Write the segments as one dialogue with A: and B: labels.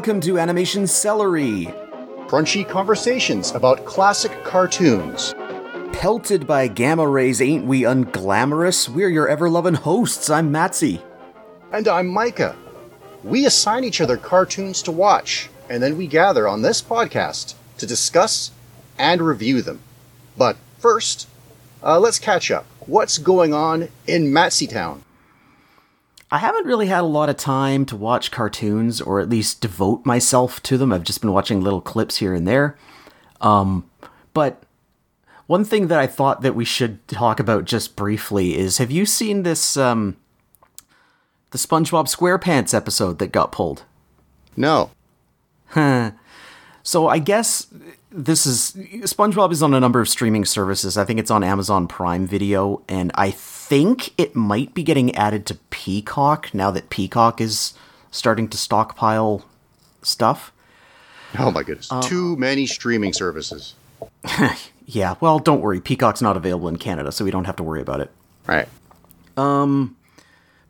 A: Welcome to Animation Celery.
B: Crunchy conversations about classic cartoons.
A: Pelted by gamma rays, ain't we unglamorous? We're your ever loving hosts. I'm Matsy.
B: And I'm Micah. We assign each other cartoons to watch, and then we gather on this podcast to discuss and review them. But first, uh, let's catch up. What's going on in Matsy Town?
A: I haven't really had a lot of time to watch cartoons, or at least devote myself to them. I've just been watching little clips here and there. Um, but one thing that I thought that we should talk about just briefly is: Have you seen this um, the SpongeBob SquarePants episode that got pulled?
B: No.
A: So I guess this is SpongeBob is on a number of streaming services. I think it's on Amazon Prime Video, and I think it might be getting added to Peacock now that Peacock is starting to stockpile stuff.
B: Oh my goodness. Too many streaming services.
A: Yeah, well, don't worry. Peacock's not available in Canada, so we don't have to worry about it.
B: Right.
A: Um,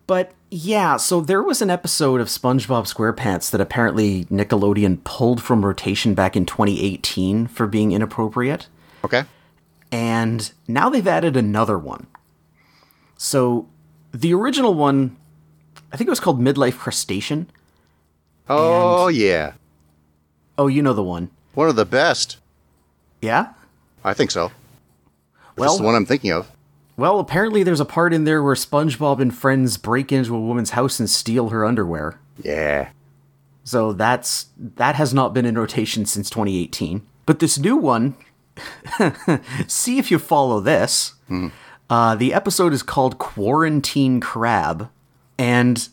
A: but yeah, so there was an episode of SpongeBob SquarePants that apparently Nickelodeon pulled from rotation back in 2018 for being inappropriate.
B: Okay.
A: and now they've added another one. So the original one, I think it was called Midlife Crustacean.
B: Oh, yeah.
A: Oh, you know the one.
B: One of the best.
A: Yeah?
B: I think so.
A: Well-
B: That's the one I'm thinking of.
A: Well, apparently there's a part in there where SpongeBob and friends break into a woman's house and steal her underwear.
B: Yeah.
A: So that's that has not been in rotation since 2018. But this new one, see if you follow this. Uh, the episode is called Quarantine Crab, and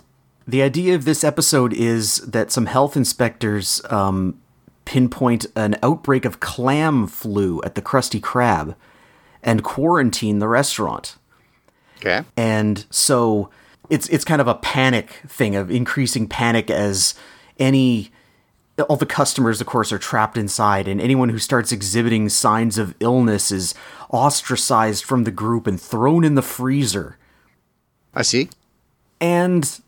A: the idea of this episode is that some health inspectors um, pinpoint an outbreak of clam flu at the Krusty Krab and quarantine the restaurant.
B: Okay.
A: And so it's it's kind of a panic thing of increasing panic as any all the customers of course are trapped inside and anyone who starts exhibiting signs of illness is ostracized from the group and thrown in the freezer.
B: I see.
A: And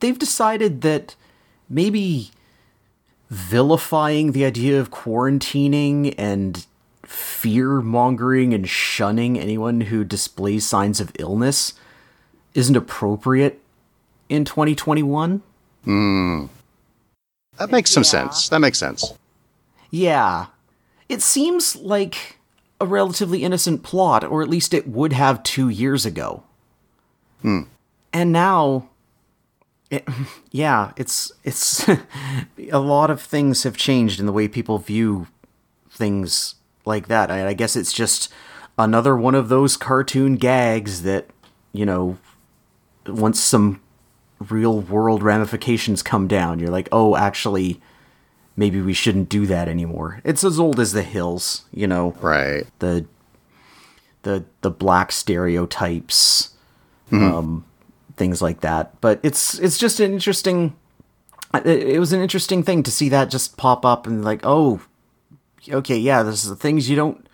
A: they've decided that maybe vilifying the idea of quarantining and fear mongering and shunning anyone who displays signs of illness isn't appropriate in 2021. Hmm.
B: That makes some sense. That makes sense.
A: Yeah. It seems like a relatively innocent plot, or at least it would have two years ago. Hmm. And now, it, yeah, it's it's a lot of things have changed in the way people view things like that. I, I guess it's just another one of those cartoon gags that you know, once some real world ramifications come down, you're like, oh, actually, maybe we shouldn't do that anymore. It's as old as the hills, you know
B: Right.
A: the the the black stereotypes um things like that but it's it's just an interesting it, it was an interesting thing to see that just pop up and like oh okay yeah this is the things you don't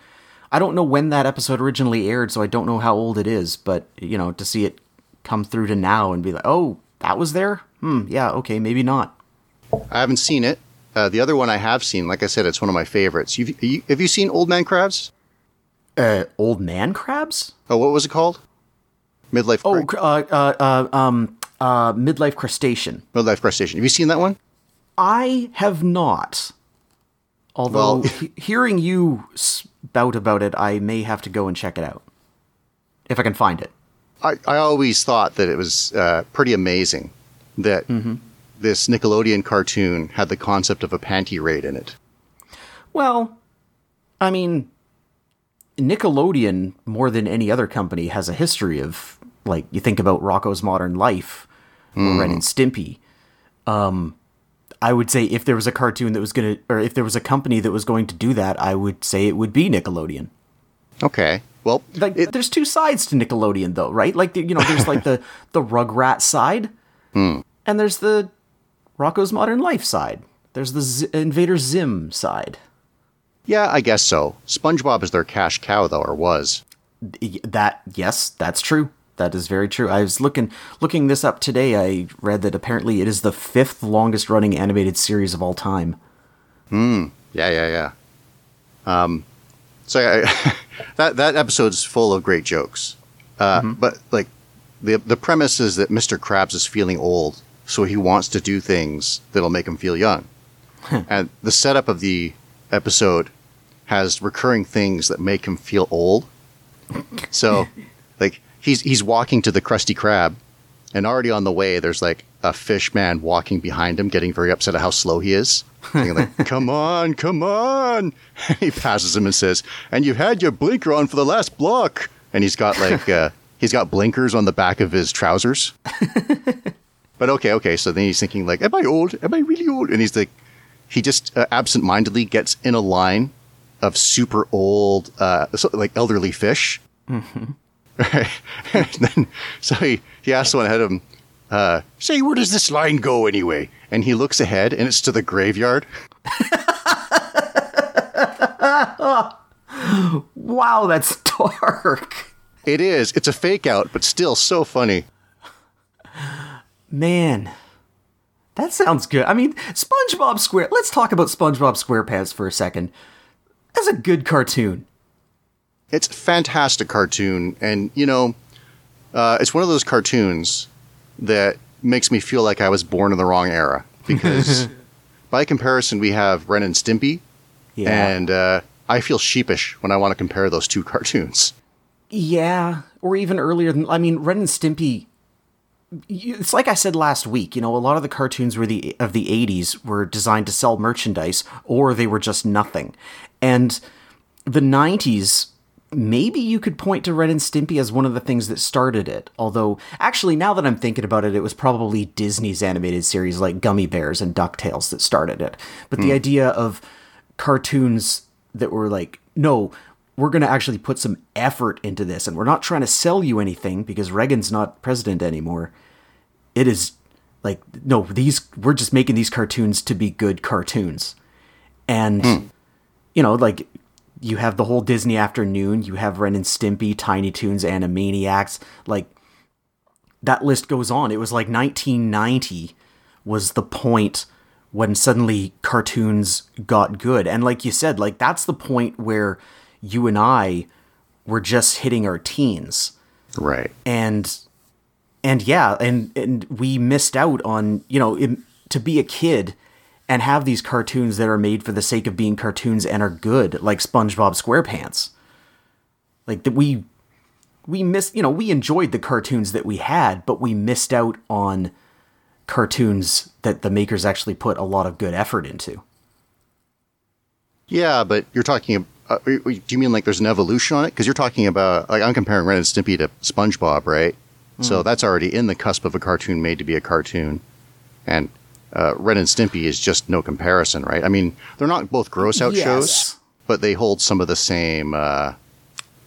A: i don't know when that episode originally aired so i don't know how old it is but you know to see it come through to now and be like oh that was there hmm yeah okay maybe not
B: I haven't seen it. Uh, the other one I have seen, like I said, it's one of my favorites. You've, you, have you seen Old Man Crabs?
A: uh old man crabs
B: Oh, what was it called? Midlife.
A: oh uh, uh, uh um uh midlife crustacean
B: Midlife Crustacean. Have you seen that one?
A: I have not. Although
B: Well-
A: he- hearing you spout about it, I may have to go and check it out if I can find it.
B: I, I always thought that it was uh, pretty amazing that this Nickelodeon cartoon had the concept of a panty raid in it.
A: Well, I mean, Nickelodeon more than any other company has a history of like you think about Rocko's Modern Life or Ren and Stimpy. Um, I would say if there was a cartoon that was gonna, or if there was a company that was going to do that, I would say it would be Nickelodeon.
B: Okay. Well,
A: like
B: it,
A: there's two sides to Nickelodeon though, right? Like you know, there's like the the Rugrat side, hmm. and there's the Rocko's Modern Life side. There's the Z- Invader Zim side.
B: yeah, I guess so. SpongeBob is their cash cow, though, or was.
A: That yes, that's true. That is very true. I was looking looking this up today. I read that apparently it is the fifth longest running animated series of all time. Hmm.
B: Yeah, yeah, yeah. Um, so I, that that episode's full of great jokes. Uh, But like the the premise is that Mr. Krabs is feeling old, so he wants to do things that'll make him feel young. and the setup of the episode has recurring things that make him feel old. So, like he's he's walking to the Krusty Krab, and already on the way there's like a fish man walking behind him, getting very upset at how slow he is. Like, "Come on, come on!" And he passes him and says, "And you've had your blinker on for the last block." And he's got like uh, he's got blinkers on the back of his trousers. but okay, okay. So then he's thinking like, "Am I old? Am I really old?" And he's like, he just uh, absentmindedly gets in a line of super old, uh, so, like elderly fish. Right. then, so he, he asks the one ahead of him, uh, say, where does this line go anyway? And he looks ahead and it's to the graveyard.
A: Wow, that's dark.
B: It is. It's a fake out, but still so funny.
A: Man, that sounds good. I mean, SpongeBob Square. Let's talk about SpongeBob SquarePants for a second. That's a good cartoon.
B: It's a fantastic cartoon. And, you know, uh, it's one of those cartoons that makes me feel like I was born in the wrong era. Because by comparison, we have Ren and Stimpy.
A: Yeah.
B: And uh, I feel sheepish when I want to compare those two cartoons.
A: Yeah, or even earlier than I mean, Ren and Stimpy. It's like I said last week. You know, a lot of the cartoons were the of the '80s were designed to sell merchandise, or they were just nothing. And the '90s, maybe you could point to Ren and Stimpy as one of the things that started it. Although, actually, now that I'm thinking about it, it was probably Disney's animated series like Gummi Bears and Ducktales that started it. But the hmm. idea of cartoons that were like, no, we're going to actually put some effort into this, and we're not trying to sell you anything because Reagan's not president anymore. It is like, no, these we're just making these cartoons to be good cartoons, and hmm. you know, like you have the whole Disney afternoon, you have Ren and Stimpy, Tiny Toons, Animaniacs, like that list goes on. It was like 1990 was the point when suddenly cartoons got good. And like you said, like that's the point where you and I were just hitting our teens.
B: Right.
A: And and yeah, and and we missed out on, you know, to be a kid and have these cartoons that are made for the sake of being cartoons and are good, like SpongeBob SquarePants. Like that we we missed, you know, we enjoyed the cartoons that we had, but we missed out on cartoons that the makers actually put a lot of good effort into.
B: Yeah, but you're talking. Uh, do you mean like there's an evolution on it? Because you're talking about like I'm comparing Ren and Stimpy to SpongeBob, right? So that's already in the cusp of a cartoon made to be a cartoon, and uh, Ren and Stimpy is just no comparison, right? I mean, they're not both gross out
A: Yes.
B: shows, but they hold some of the same. Uh,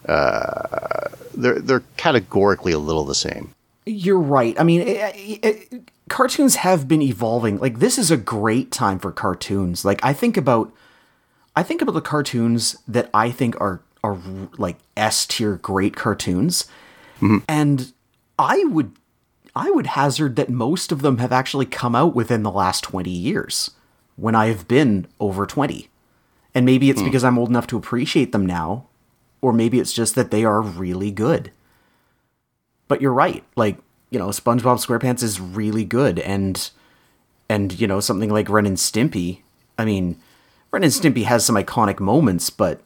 B: uh, they're they're categorically a little the same.
A: You're right. I mean, it, it, cartoons have been evolving. Like this is a great time for cartoons. Like I think about, I think about the cartoons that I think are are like S tier great cartoons, and I would I would hazard that most of them have actually come out within the last twenty years, when I've been over twenty, and maybe it's hmm. because I'm old enough to appreciate them now, or maybe it's just that they are really good but you're right. Like, you know, SpongeBob SquarePants is really good and and you know, something like Ren and Stimpy. I mean, Ren and Stimpy has some iconic moments, but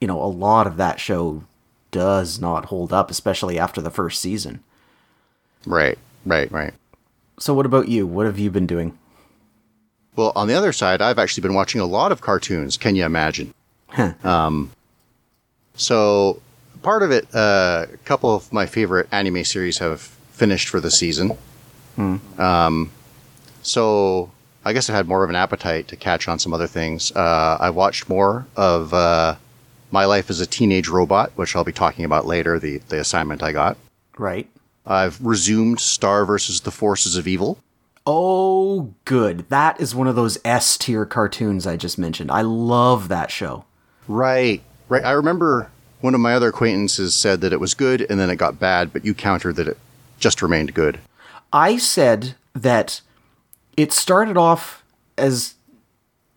A: you know, a lot of that show does not hold up, especially after the first season.
B: Right, right, right.
A: So what about you? What have you been doing?
B: Well, on the other side, I've actually been watching a lot of cartoons. Can you imagine?
A: Huh.
B: So part of it, uh, a couple of my favorite anime series have finished for the season. Um, so I guess I had more of an appetite to catch on some other things. Uh, I watched more of uh, My Life as a Teenage Robot, which I'll be talking about later. The the assignment I got.
A: right?
B: I've resumed Star versus the Forces of Evil.
A: Oh, good. That is one of those S tier cartoons I just mentioned. I love that show.
B: Right, right. I remember one of my other acquaintances said that it was good and then it got bad, but you countered that it just remained good.
A: I said that it started off as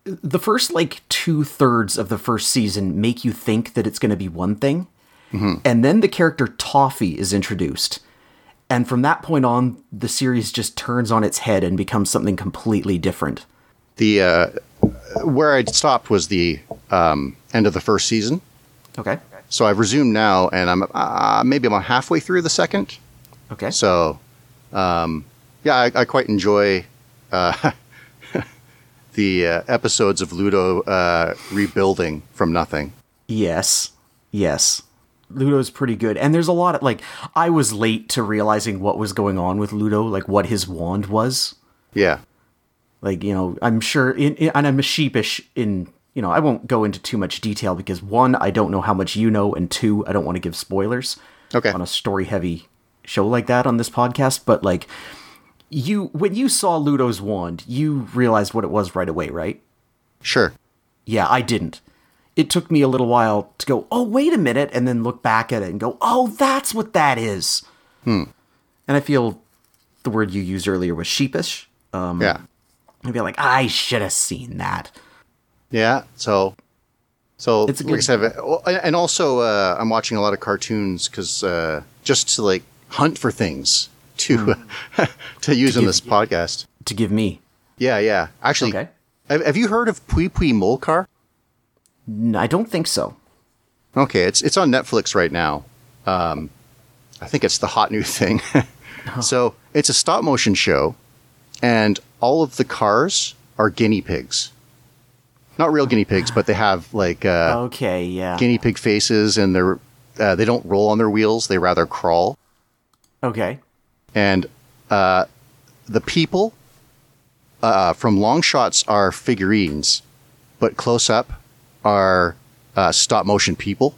A: the first like two thirds of the first season make you think that it's going to be one thing, mm-hmm. and then the character Toffee is introduced, and from that point on, the series just turns on its head and becomes something completely different.
B: The uh, where I'd stopped was the um, end of the first season,
A: Okay.
B: so I've resumed now, and I'm uh, maybe I'm halfway through the second.
A: Okay.
B: So, um, yeah, I, I quite enjoy uh, the uh, episodes of Ludo uh, rebuilding from nothing.
A: Yes. Yes. Ludo's pretty good. And there's a lot of like I was late to realizing what was going on with Ludo, like what his wand was.
B: Yeah,
A: Like, you know, I'm sure in, in and I'm sheepish in, you know, I won't go into too much detail because one, I don't know how much you know and two, I don't want to give spoilers
B: okay.
A: on a story heavy show like that on this podcast, but like you when you saw Ludo's wand, you realized what it was right away, right?
B: Sure.
A: Yeah, I didn't. It took me a little while to go, oh, wait a minute, and then look back at it and go, oh, that's what that is. Hmm. And I feel the word you used earlier was sheepish. Um,
B: Yeah.
A: I'd be like, I should have seen that.
B: Yeah. So, so
A: It's a
B: like I said, and also uh, I'm watching a lot of cartoons because uh, just to like hunt for things to to use in
A: give
B: this podcast.
A: To give me.
B: Yeah, yeah. Actually,
A: Okay.
B: have, have you heard of Pui Pui Molcar?
A: I don't think so.
B: Okay, it's it's on Netflix right now. Um, I think it's the hot new thing. So it's a stop motion show, and all of the cars are guinea pigs. Not real guinea pigs, but they have like uh,
A: Okay, yeah.
B: guinea pig faces, and they're uh, they don't roll on their wheels; they rather crawl.
A: Okay.
B: And uh, the people uh, from long shots are figurines, but close up are uh, stop motion people.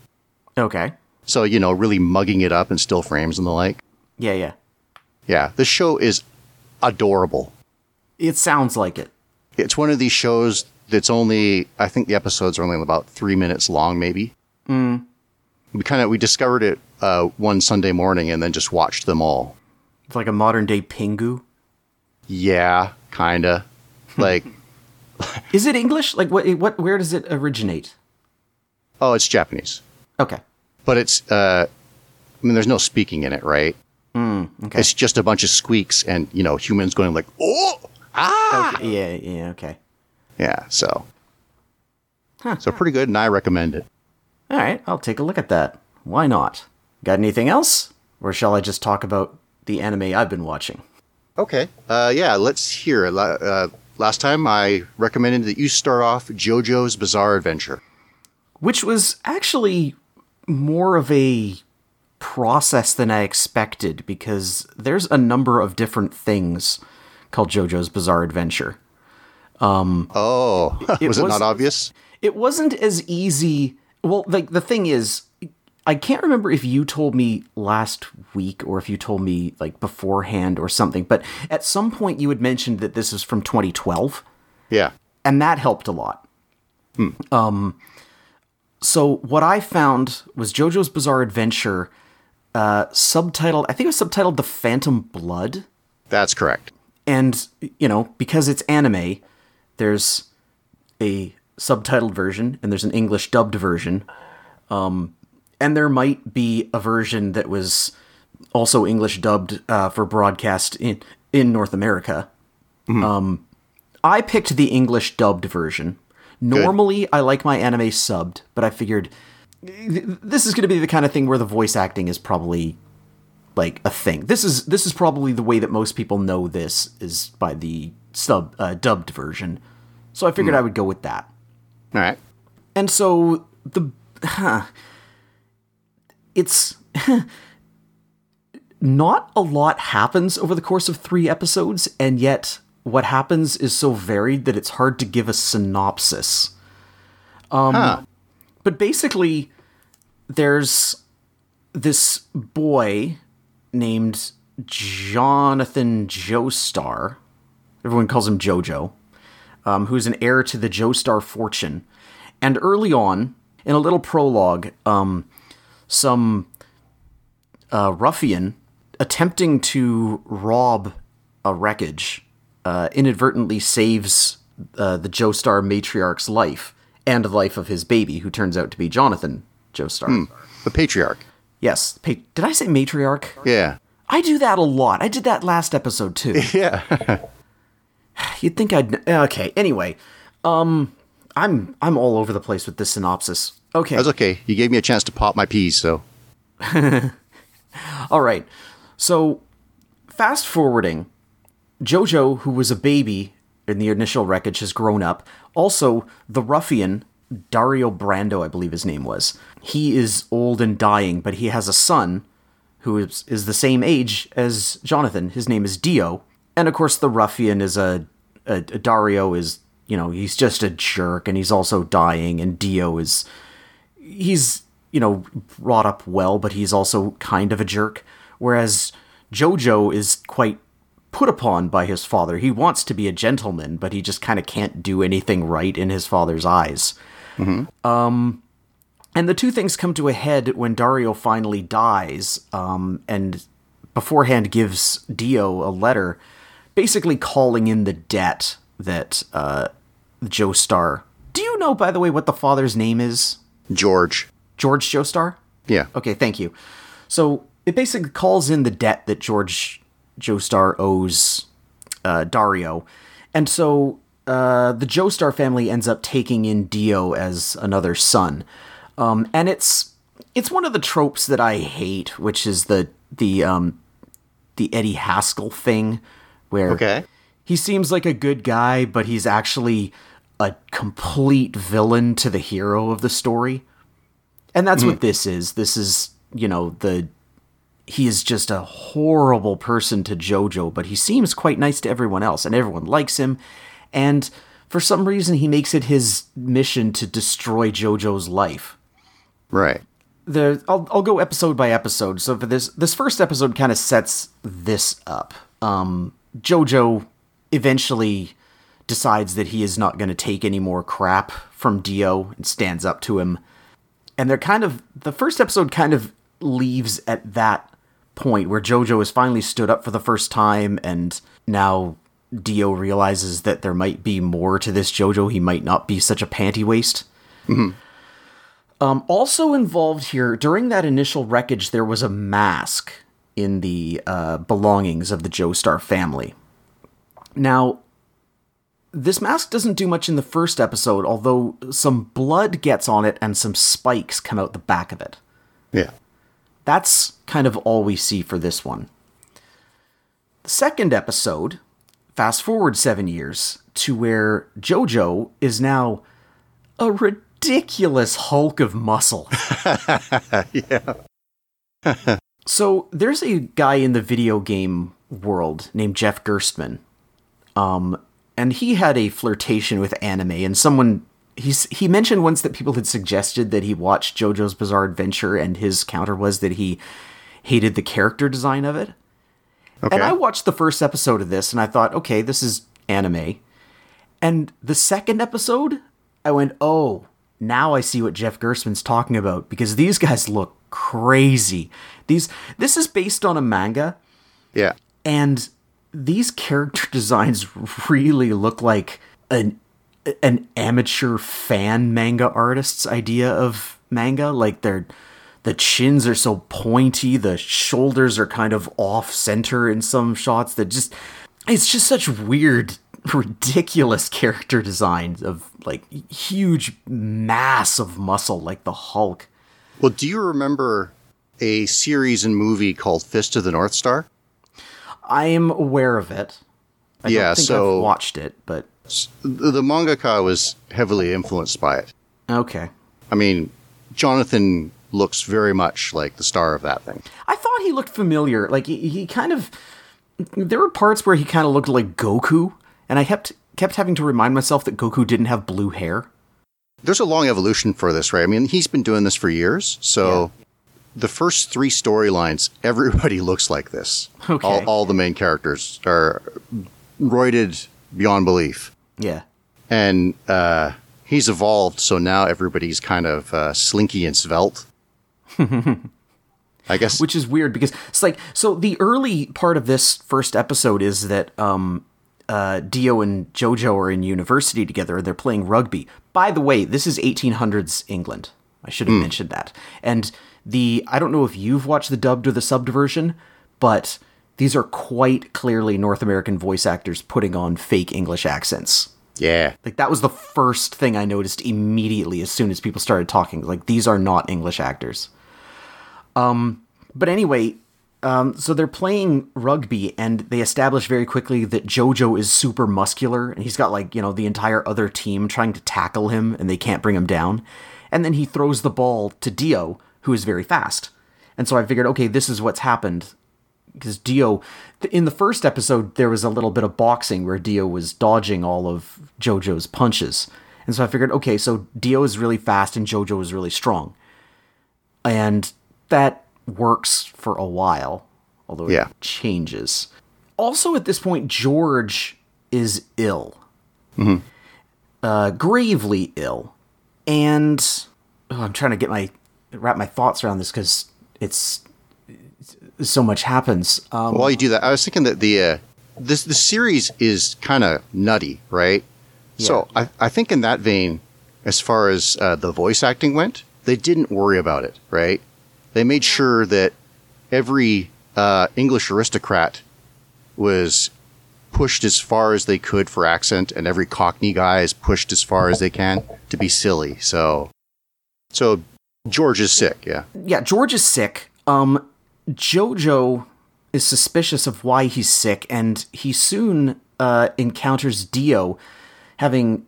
A: Okay.
B: So you know, really mugging it up in still frames and the like.
A: Yeah, yeah.
B: Yeah, this show is adorable.
A: It sounds like it.
B: It's one of these shows that's only I think the episodes are only about three minutes long, maybe. Mm. We kind of we discovered it uh, one Sunday morning and then just watched them all.
A: It's like a modern day Pingu.
B: Yeah, kinda. Like,
A: Is it English? Like what what where does it originate?
B: oh, it's Japanese,
A: Okay.
B: but it's. Uh, I mean, there's no speaking in it, right?
A: Okay.
B: It's just a bunch of squeaks and you know humans going like, oh, ah,
A: okay. Yeah, yeah, okay.
B: yeah. So,
A: Huh.
B: so pretty good, and I recommend it.
A: All right, I'll take a look at that. Why not? Got anything else? Or shall I just talk about the anime I've been watching?
B: Okay. Uh, yeah, let's hear. Uh, last time I recommended that you start off JoJo's Bizarre Adventure.
A: Which was actually more of a process than I expected because there's a number of different things called JoJo's Bizarre Adventure.
B: Um, Oh, was it
A: was-
B: not obvious?
A: It wasn't as easy. Well, like the thing is, I can't remember if you told me last week or if you told me like beforehand or something, but at some point you had mentioned that this is from 2012.
B: Yeah.
A: and that helped a lot. Um, so what I found was JoJo's Bizarre Adventure, uh, subtitled. I think it was subtitled "The Phantom Blood,"
B: That's correct.
A: and you know because it's anime, there's a subtitled version and there's an English dubbed version, um, and there might be a version that was also English dubbed uh, for broadcast in in North America. Um, I picked the English dubbed version. Normally, I like my anime subbed, but I figured th- this is going to be the kind of thing where the voice acting is probably like a thing. This is this is probably the way that most people know this is by the sub uh, dubbed version. So I figured I would go with that.
B: All right.
A: And so the huh, it's not a lot happens over the course of 3 episodes and yet what happens is so varied that it's hard to give a synopsis.
B: huh.
A: But basically there's this boy named Jonathan Joestar. Everyone calls him Jojo um, who's an heir to the Joestar fortune. And early on, in a little prologue, um, some uh, ruffian attempting to rob a wreckage uh, inadvertently saves uh, the Joestar matriarch's life and the life of his baby, who turns out to be Jonathan Joestar.
B: The patriarch.
A: Yes. Pa- did I say matriarch?
B: Yeah.
A: I do that a lot. I did that last episode too.
B: Yeah.
A: You'd think I'd okay. Anyway, um, I'm I'm all over the place with this synopsis. Okay,
B: That's okay. You gave me a chance to pop my peas, so.
A: all right. So, fast forwarding, Jojo, who was a baby in the initial wreckage, has grown up. Also, the ruffian Dario Brando, I believe his name was. He is old and dying, but he has a son who is, is the same age as Jonathan. His name is Dio. And of course, the ruffian is a, a, a Dario is, you know, he's just a jerk and he's also dying. And Dio is, he's, you know, brought up well, but he's also kind of a jerk. Whereas Jojo is quite put upon by his father. He wants to be a gentleman, but he just kind of can't do anything right in his father's eyes. Um, and the two things come to a head when Dario finally dies, um, and beforehand gives Dio a letter, basically calling in the debt that uh, Joestar. Do you know, by the way, what the father's name is?
B: George.
A: George Joestar?
B: Yeah.
A: Okay, thank you. So it basically calls in the debt that George Joestar owes uh, Dario, and so uh, the Joestar family ends up taking in Dio as another son, um, and it's it's one of the tropes that I hate, which is the the um, the Eddie Haskell thing, where
B: Okay.
A: he seems like a good guy, but he's actually a complete villain to the hero of the story. And that's what this is. This is, you know, the he is just a horrible person to Jojo, but he seems quite nice to everyone else and everyone likes him. And for some reason he makes it his mission to destroy Jojo's life
B: Right.
A: the I'll, I'll go episode by episode. So for this this first episode kind of sets this up. Um, Jojo eventually decides that he is not going to take any more crap from Dio and stands up to him. And they're kind of the first episode kind of leaves at that point where Jojo has finally stood up for the first time and now Dio realizes that there might be more to this Jojo. He might not be such a panty waist. Um, also involved here during that initial wreckage, there was a mask in the uh, belongings of the Joestar family. Now, this mask doesn't do much in the first episode, although some blood gets on it and some spikes come out the back of it.
B: Yeah.
A: That's kind of all we see for this one. The second episode, fast forward seven years to where JoJo is now a ridiculous hulk of muscle.
B: Yeah.
A: So there's a guy in the video game world named Jeff Gerstmann, um, and he had a flirtation with anime. And someone he's he mentioned once that people had suggested that he watched JoJo's Bizarre Adventure, and his counter was that he hated the character design of it.
B: Okay.
A: And I watched the first episode of this, and I thought, okay, this is anime. And the second episode, I went, oh, now I see what Jeff Gerstmann's talking about because these guys look crazy. These this is based on a manga,
B: yeah.
A: and these character designs really look like an an amateur fan manga artist's idea of manga. Like they're the chins are so pointy, the shoulders are kind of off center in some shots. That just it's just such weird, ridiculous character designs of like huge mass of muscle, like the Hulk.
B: Well, do you remember a series and movie called Fist of the North Star?
A: I am aware of it. I
B: Yeah, so-
A: I've watched it, but
B: The, the mangaka was heavily influenced by it.
A: okay.
B: I mean, Jonathan looks very much like the star of that thing.
A: I thought he looked familiar. Like he, he kind of there were parts where he kind of looked like Goku, and I kept kept having to remind myself that Goku didn't have blue hair.
B: There's a long evolution for this, right? I mean, he's been doing this for years. So the first three storylines, everybody looks like this.
A: Okay.
B: All, all the main characters are roided beyond belief.
A: Yeah.
B: And uh, he's evolved, so now everybody's kind of uh, slinky and svelte. I guess.
A: which is weird because it's like so the early part of this first episode is that um uh Dio and Jojo are in university together and they're playing rugby. By the way, this is 1800s England. I should have mentioned that. And the I don't know if you've watched the dubbed or the subbed version, but these are quite clearly North American voice actors putting on fake English accents.
B: yeah.
A: Like that was the first thing I noticed immediately as soon as people started talking. Like these are not English actors. Um, but anyway, um, so they're playing rugby, and they establish very quickly that Jojo is super muscular, and he's got like you know the entire other team trying to tackle him, and they can't bring him down. And then he throws the ball to Dio, who is very fast. And so I figured, okay, this is what's happened because Dio, in the first episode, there was a little bit of boxing where Dio was dodging all of JoJo's punches. And so I figured, okay, so Dio is really fast and JoJo is really strong. And that works for a while, although
B: Yeah.
A: it changes. Also, at this point, George is ill. Uh, gravely ill. And oh, I'm trying to get my wrap my thoughts around this because it's so much happens. Um,
B: While you do that, I was thinking that the uh, this the series is kind of nutty, right? So I, I think in that vein, as far as uh, the voice acting went, they didn't worry about it, right? They made sure that every uh, English aristocrat was pushed as far as they could for accent, and every Cockney guy is pushed as far as they can to be silly. So, so George is sick, yeah.
A: yeah, George is sick. Um, Jojo is suspicious of why he's sick, and he soon uh, encounters Dio, having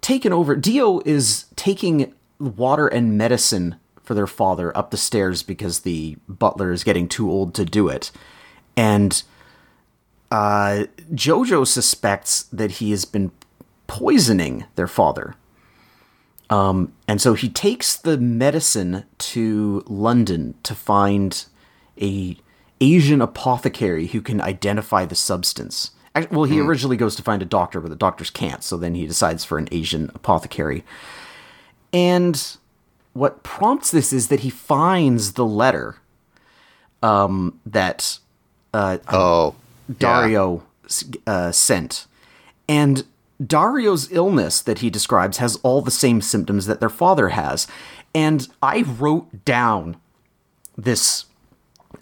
A: taken over. Dio is taking water and medicine for their father up the stairs because the butler is getting too old to do it, and uh, Jojo suspects that he has been poisoning their father. Um, and so he takes the medicine to London to find a Asian apothecary who can identify the substance. Well, he originally goes to find a doctor, but the doctors can't, so then he decides for an Asian apothecary. And what prompts this is that he finds the letter um, that uh,
B: Oh,
A: Dario uh, sent. And Dario's illness that he describes has all the same symptoms that their father has. And I wrote down this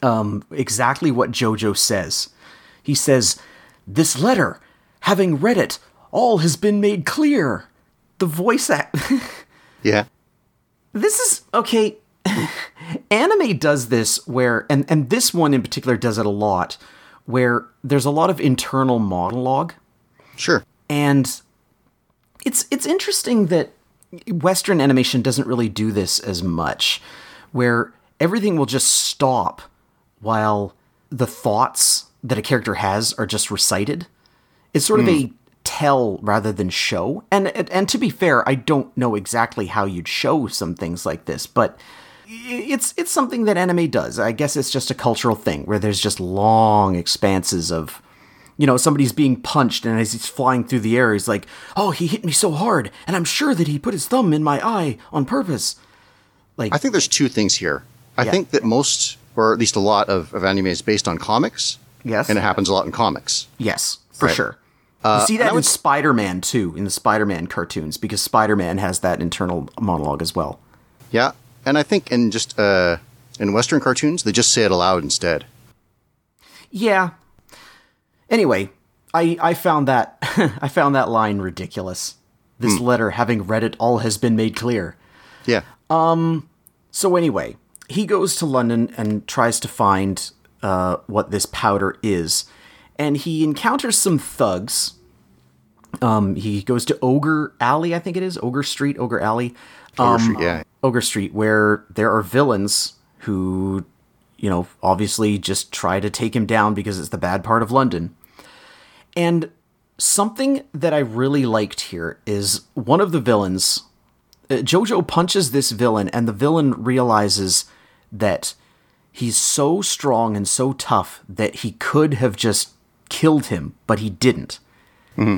A: um, exactly what Jojo says. He says, This letter, having read it, all has been made clear. The voice act.
B: yeah.
A: this is okay anime does this where and and this one in particular does it a lot where there's a lot of internal monologue
B: Sure.
A: And it's it's interesting that western animation doesn't really do this as much where everything will just stop while the thoughts that a character has are just recited. It's sort of hmm. a tell rather than show. And and to be fair i don't know exactly how you'd show some things like this but it's it's something that anime does. I guess it's just a cultural thing where there's just long expanses of you know somebody's being punched and as he's flying through the air he's like oh he hit me so hard and i'm sure that he put his thumb in my eye on purpose like
B: I think there's two things here. I think that most, or at least a lot of, of anime is based on comics.
A: Yes.
B: And it happens a lot in comics.
A: Yes, for
B: Right.
A: sure. you see that in Spider Man too, in the Spider Man cartoons, because Spider Man has that internal monologue as well.
B: Yeah. And I think in just, uh, in Western cartoons, they just say it aloud instead.
A: Yeah. Anyway, I I found that I found that line ridiculous. This letter, having read it, all has been made clear.
B: Yeah. Um.
A: So anyway, he goes to London and tries to find uh, what this powder is, and he encounters some thugs. Um, he goes to Ogre Alley, I think it is Ogre Street, Ogre Alley,
B: Ogre Street, yeah.
A: Ogre Street, where there are villains who, you know, obviously just try to take him down because it's the bad part of London. And something that I really liked here is one of the villains. uh, Jojo punches this villain, and the villain realizes that he's so strong and so tough that he could have just killed him, but he didn't.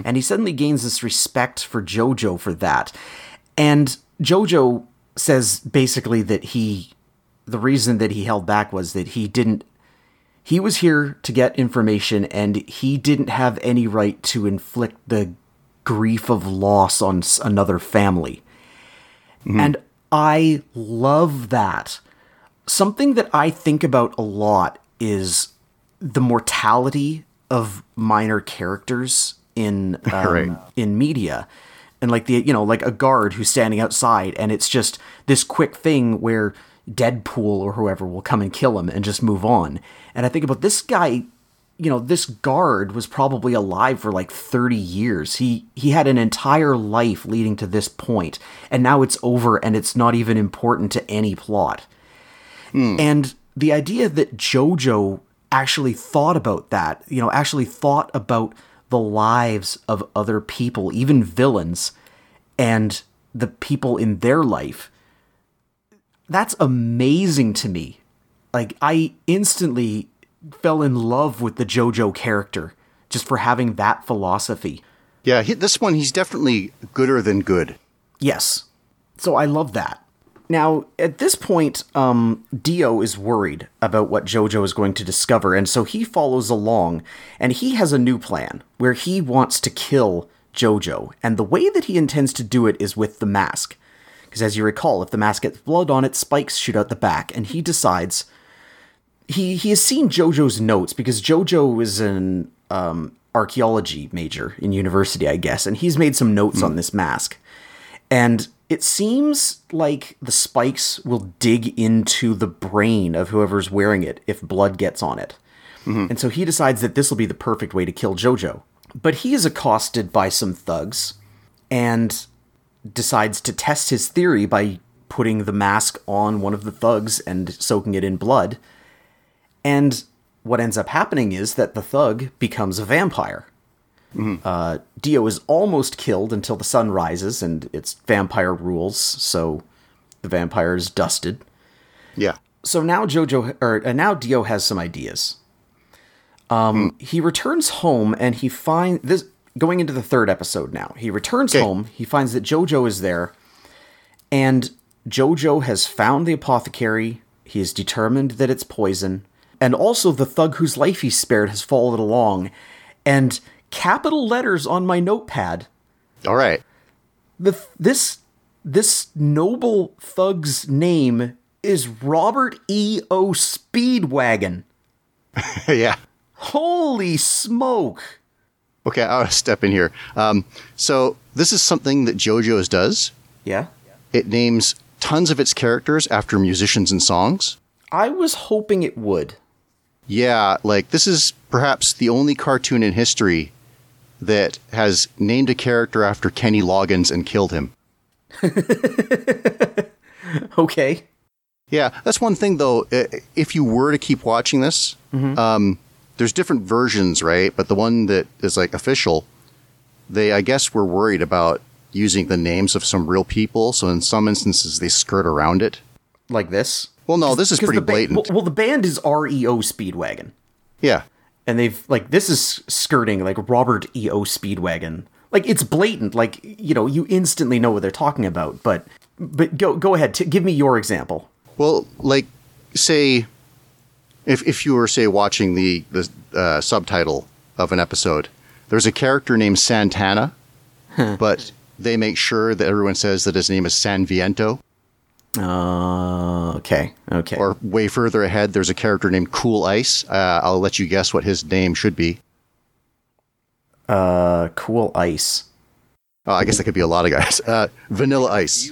A: And he suddenly gains this respect for Jojo for that. And Jojo says basically that he the reason that he held back was that he didn't he was here to get information and he didn't have any right to inflict the grief of loss on another family. And I love that. Something that I think about a lot is the mortality of minor characters in um,
B: Right.
A: in media and like the you know like a guard who's standing outside and it's just this quick thing where deadpool or whoever will come and kill him and just move on. And i think about this guy you know this guard was probably alive for like 30 years. He he had an entire life leading to this point and now it's over and it's not even important to any plot. Hmm. And the idea that Jojo actually thought about that, you know, actually thought about the lives of other people, even villains, and the people in their life, that's amazing to me. Like, I instantly fell in love with the Jojo character just for having that philosophy.
B: Yeah, he, this one he's definitely gooder than good.
A: Yes. So I love that. Now, at this point, um, Dio is worried about what Jojo is going to discover, and so he follows along, and he has a new plan where he wants to kill Jojo, and the way that he intends to do it is with the mask. Because as you recall, if the mask gets blood on it, spikes shoot out the back, and he decides he he has seen Jojo's notes because Jojo is an um, archaeology major in university, I guess, and he's made some notes on this mask. And it seems like the spikes will dig into the brain of whoever's wearing it if blood gets on it. And so he decides that this will be the perfect way to kill Jojo. But he is accosted by some thugs and decides to test his theory by putting the mask on one of the thugs and soaking it in blood. And what ends up happening is that the thug becomes a vampire. Uh, Dio is almost killed until the sun rises and it's vampire rules, so the vampire is dusted.
B: Yeah.
A: So now Jojo, or uh, now Dio has some ideas. Um, he returns home and he finds this going into the third episode now. He returns
B: Okay.
A: home. He finds that Jojo is there, and Jojo has found the apothecary. He is determined that it's poison, and also the thug whose life he spared has followed along. And capital letters on my notepad
B: All right.
A: the this this noble thug's name is Robert E. O. Speedwagon.
B: yeah.
A: Holy smoke!
B: Okay, I'll step in here. Um, so this is something that JoJo's does.
A: Yeah,
B: It names tons of its characters after musicians and songs.
A: I was hoping it would.
B: Yeah, like this is perhaps the only cartoon in history that has named a character after Kenny Loggins and killed him.
A: Okay.
B: Yeah, that's one thing though. If you were to keep watching this, um, there's different versions, right? But the one that is like official, they I guess were worried about using the names of some real people, so in some instances they skirt around it.
A: Like this.
B: Well, no, this is pretty
A: ba-
B: blatant.
A: well, well, the band is REO Speedwagon.
B: yeah,
A: And they've, like, this is skirting, like, Robert E.O. Speedwagon. Like, it's blatant. Like, you know, you instantly know what they're talking about. But, but go, go ahead. T- give me your example.
B: Well, like say if if you were say watching the the uh, subtitle of an episode, there's a character named Santana, but they make sure that everyone says that his name is San Viento.
A: Uh, okay. Okay.
B: Or way further ahead, there's a character named Cool Ice. Uh, I'll let you guess what his name should be.
A: uh, cool ice.
B: Oh, I guess that could be a lot of guys. Uh, Vanilla Ice.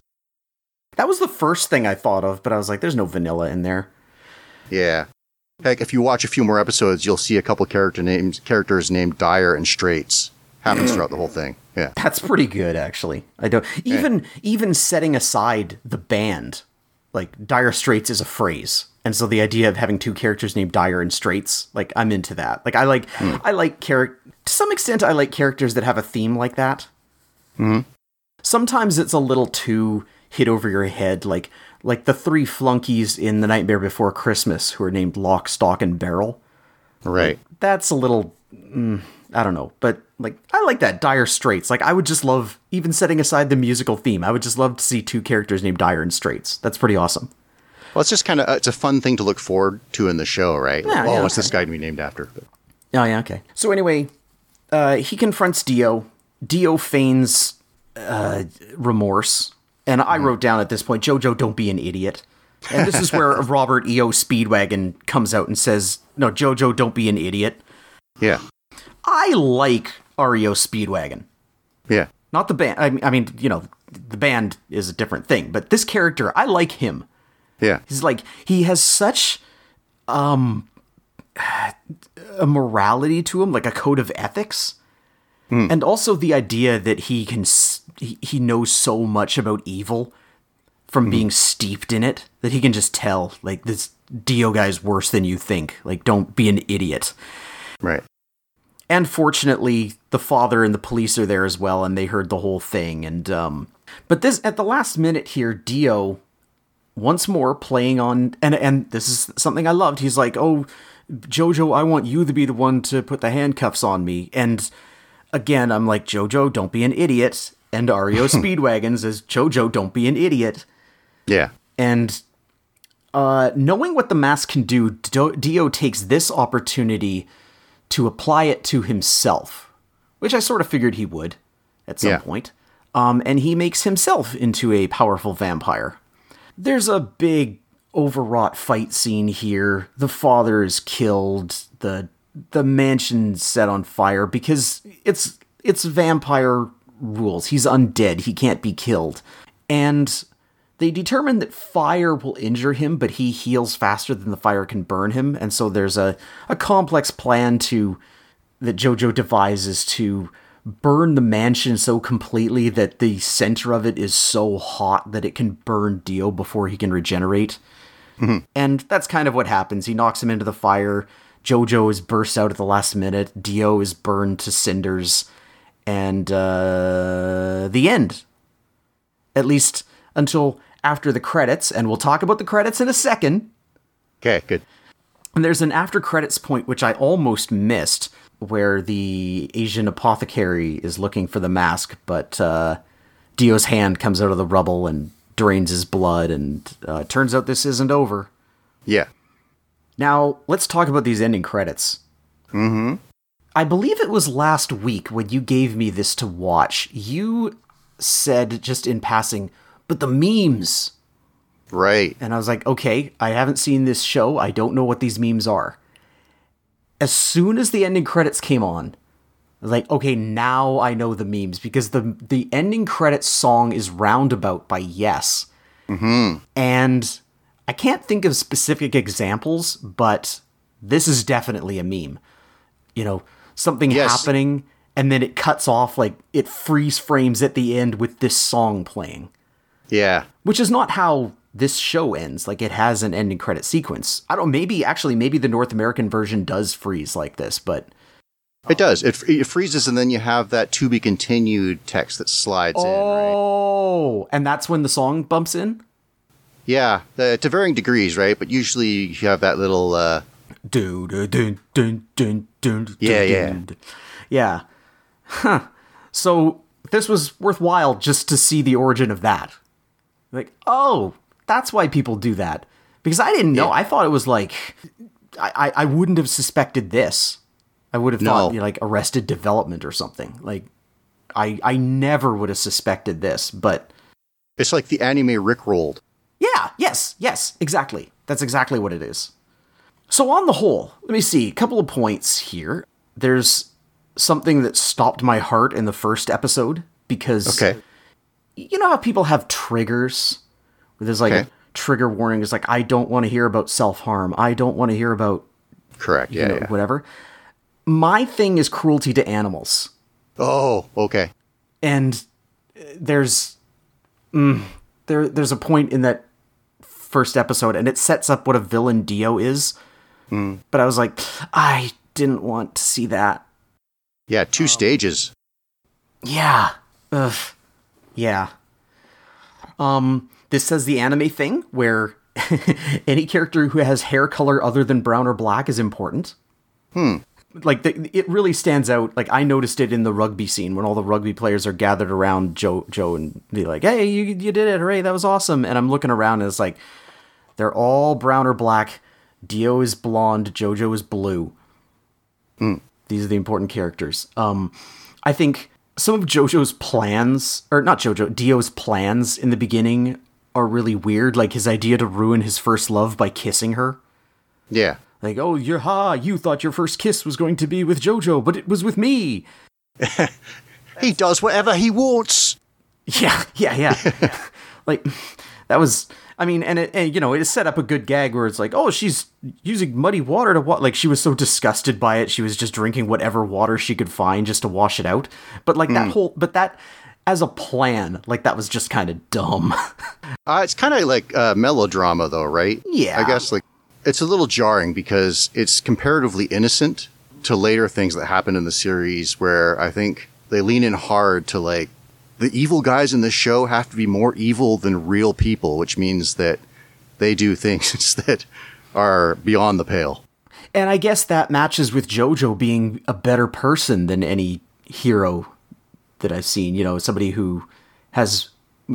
A: That was the first thing I thought of, but I was like, there's no vanilla in there.
B: Yeah. Heck, if you watch a few more episodes, you'll see a couple character names, characters named Dire and Straits. Happens throughout the whole thing. Yeah.
A: That's pretty good, actually. I don't even even setting aside the band, like Dire Straits is a phrase, and so the idea of having two characters named Dire and Straits, like I'm into that. Like I like I like character to some extent. I like characters that have a theme like that. hmm Sometimes it's a little too hit over your head, like like the three flunkies in The Nightmare Before Christmas who are named Lock, Stock, and Barrel.
B: Right.
A: that's a little mm, i don't know but like i like that dire straits like i would just love even setting aside the musical theme i would just love to see two characters named dire and straits that's pretty awesome
B: Well, it's just kind of it's a fun thing to look forward to in the show, right? Like,
A: Yeah,
B: oh,
A: yeah,
B: what's
A: okay.
B: this guy to be named after? But,
A: Oh yeah, okay. So anyway, uh, he confronts Dio. Dio feigns uh, remorse, and I wrote down at this point, "Jojo, don't be an idiot." And this is where Robert E.O. Speedwagon comes out and says, "No, Jojo, don't be an idiot."
B: yeah,
A: I like REO Speedwagon,
B: yeah,
A: not the band. I mean, I mean, you know, the band is a different thing, but this character, I like him.
B: yeah,
A: He's like he has such um a morality to him, like a code of ethics. And also the idea that he can he, he knows so much about evil from being steeped in it that he can just tell like this Dio guy's worse than you think. Like don't be an idiot.
B: right.
A: And fortunately, the father and the police are there as well, and they heard the whole thing. And um, but this at the last minute here, Dio once more playing on, and and this is something I loved. He's like, "Oh, Jojo, I want you to be the one to put the handcuffs on me." And again, I'm like, "Jojo, don't be an idiot." And REO Speedwagons is Jojo, don't be an idiot.
B: Yeah,
A: And uh, knowing what the mask can do, Do- Dio takes this opportunity to apply it to himself, which I sort of figured he would at some
B: Yeah.
A: point. Um, and he makes himself into a powerful vampire. There's a big overwrought fight scene here. The father is killed. The the mansion set on fire because it's it's vampire rules. He's undead. He can't be killed. And they determine that fire will injure him, but he heals faster than the fire can burn him. And so there's a, a complex plan to that Jojo devises to burn the mansion so completely that the center of it is so hot that it can burn Dio before he can regenerate. Mm-hmm. And that's kind of what happens. He knocks him into the fire. Jojo is burst out at the last minute. Dio is burned to cinders. And uh, the end. At least until after the credits. And we'll talk about the credits in a second.
B: okay, good.
A: And there's an after credits point which I almost missed, where the Asian apothecary is looking for the mask, but uh, Dio's hand comes out of the rubble and drains his blood, and uh, turns out this isn't over.
B: Yeah,
A: Now let's talk about these ending credits. Mm-hmm. I believe it was last week when you gave me this to watch. You said just in passing, but the memes.
B: right.
A: And I was like, okay, I haven't seen this show. I don't know what these memes are. As soon as the ending credits came on, I was like, okay, now I know the memes because the the ending credits song is Roundabout by Yes. Mm-hmm. And I can't think of specific examples, but this is definitely a meme. You know, something
B: Yes.
A: happening and then it cuts off, like it freeze frames at the end with this song playing
B: Yeah,
A: which is not how this show ends. Like it has an ending credit sequence. I don't. Maybe actually, maybe the North American version does freeze like this, but
B: it does. It, it freezes, and then you have that to be continued text that slides in. Right?
A: oh, and that's when the song bumps in.
B: Yeah, the, to varying degrees, right? But usually you have that little. Uh,
A: Dun, dun, dun, dun, dun, dun,
B: Yeah, yeah.
A: yeah. Huh. So this was worthwhile just to see the origin of that. Like, oh, that's why people do that. Because I didn't know.
B: Yeah.
A: I thought it was like, I, I, wouldn't have suspected this. I would have thought you know, like Arrested Development or something. Like, I I never would have suspected this, but
B: it's like the anime Rickrolled.
A: Yeah, yes, yes, exactly. That's exactly what it is. So, on the whole, let me see a couple of points here. There's something that stopped my heart in the first episode because
B: Okay.
A: you know how people have triggers where there's like
B: Okay.
A: a trigger warning is like I don't want to hear about self harm. I don't want to hear about
B: Correct. Yeah.
A: know,
B: yeah.
A: whatever. My thing is cruelty to animals.
B: Oh, okay.
A: and there's mm, there there's a point in that first episode and it sets up what a villain dio is but i was like i didn't want to see that
B: Yeah, two stages.
A: yeah Ugh. yeah um this says the anime thing where any character who has hair color other than brown or black is important
B: Hmm.
A: like the, it really stands out. Like I noticed it in the rugby scene when all the rugby players are gathered around JoJo and be like, "Hey, you you did it! Hooray, that was awesome!" And I'm looking around and it's like They're all brown or black. Dio is blonde. Jojo is blue. These are the important characters. Um, I think some of JoJo's plans, or not JoJo, Dio's plans in the beginning are really weird. Like his idea to ruin his first love by kissing her.
B: Yeah.
A: Like, oh, you're ha, you thought your first kiss was going to be with JoJo, but it was with me.
B: He does whatever he wants.
A: Yeah, yeah, yeah. like that was. I mean, and it, and you know, it set up a good gag where it's like, oh, she's using muddy water to what? Like she was so disgusted by it, she was just drinking whatever water she could find just to wash it out. But like that whole, but that as a plan, like that was just kind of dumb.
B: Uh, it's kind of like uh, melodrama, though, right?
A: Yeah.
B: I guess like it's a little jarring because it's comparatively innocent to later things that happen in the series, where I think they lean in hard to like the evil guys in the show have to be more evil than real people, which means that they do things that are beyond the pale.
A: and I guess that matches with JoJo being a better person than any hero that I've seen. You know, somebody who has,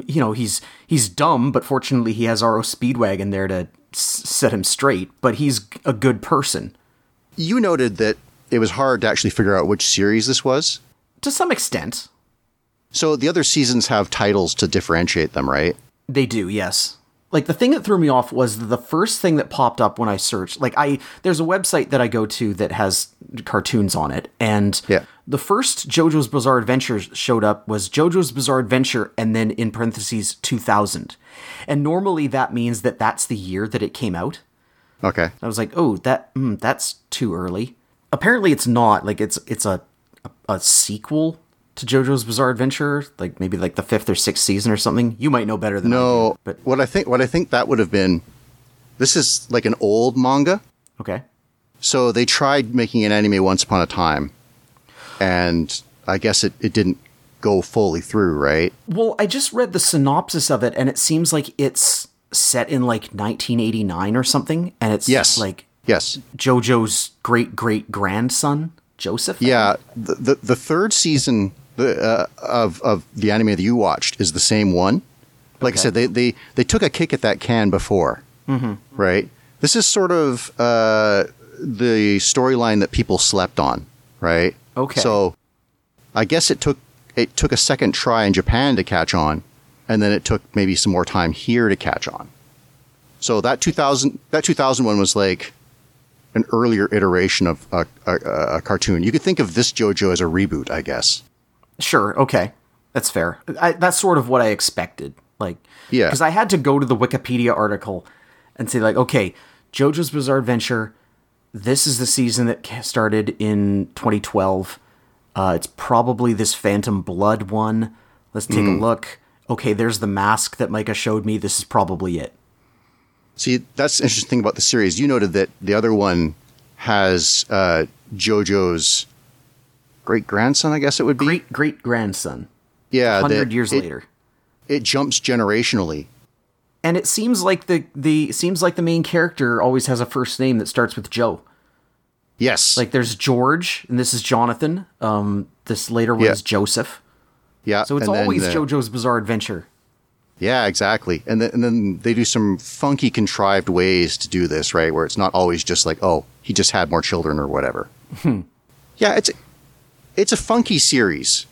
A: you know, he's he's dumb, but fortunately he has RO Speedwagon there to s- set him straight. But he's a good person
B: You noted that it was hard to actually figure out which series this was.
A: to some extent.
B: So the other seasons have titles to differentiate them, right?
A: They do, yes. Like the thing that threw me off was the first thing that popped up when I searched. Like I, there's a website that I go to that has cartoons on it, and
B: Yeah.
A: the first JoJo's Bizarre Adventure showed up was JoJo's Bizarre Adventure, and then in parentheses 2000. And normally that means that that's the year that it came out.
B: Okay.
A: I was like, oh, that mm, that's too early. Apparently, it's not. Like it's it's a a, a sequel to JoJo's Bizarre Adventure, like maybe like the fifth or sixth season or something. You might know better than I
B: No,
A: do, but
B: what I think what I think that would have been this is like an old manga.
A: okay.
B: So they tried making an anime once upon a time. And I guess it, it didn't go fully through, right?
A: Well, I just read the synopsis of it, and it seems like it's set in like 1989 or something, and it's
B: Yes.
A: like
B: Yes.
A: JoJo's great great grandson Joseph.
B: Yeah. The the, the third season uh, of of the anime that you watched is the same one. Like I said, they, they they took a kick at that can before, mm-hmm. right? This is sort of uh, the storyline that people slept on, right?
A: Okay.
B: So I guess it took it took a second try in Japan to catch on, and then it took maybe some more time here to catch on. So that 2000 that 2001 was like an earlier iteration of a, a, a cartoon. You could think of this JoJo as a reboot, I guess.
A: Sure. Okay. That's fair. I, that's sort of what I expected. Like,
B: Yeah.
A: because I had to go to the Wikipedia article and say, like, okay, JoJo's Bizarre Adventure. This is the season that started in 2012. Uh, it's probably this Phantom Blood one. Let's take a look. Okay, there's the mask that Micah showed me. This is probably it.
B: See, that's the interesting thing about the series. You noted that the other one has uh, JoJo's great grandson, I guess it would be.
A: Great great grandson.
B: yeah,
A: Hundred years
B: it-
A: later.
B: It jumps generationally.
A: And it seems like the the seems like the main character always has a first name that starts with Joe.
B: Yes.
A: Like there's George, and this is Jonathan. Um, this later one
B: Yeah.
A: is Joseph.
B: yeah.
A: So it's always
B: uh,
A: JoJo's Bizarre Adventure.
B: Yeah, exactly. And then, and then they do some funky, contrived ways to do this, right? Where it's not always just like, oh, he just had more children or whatever. yeah, it's it's a funky series.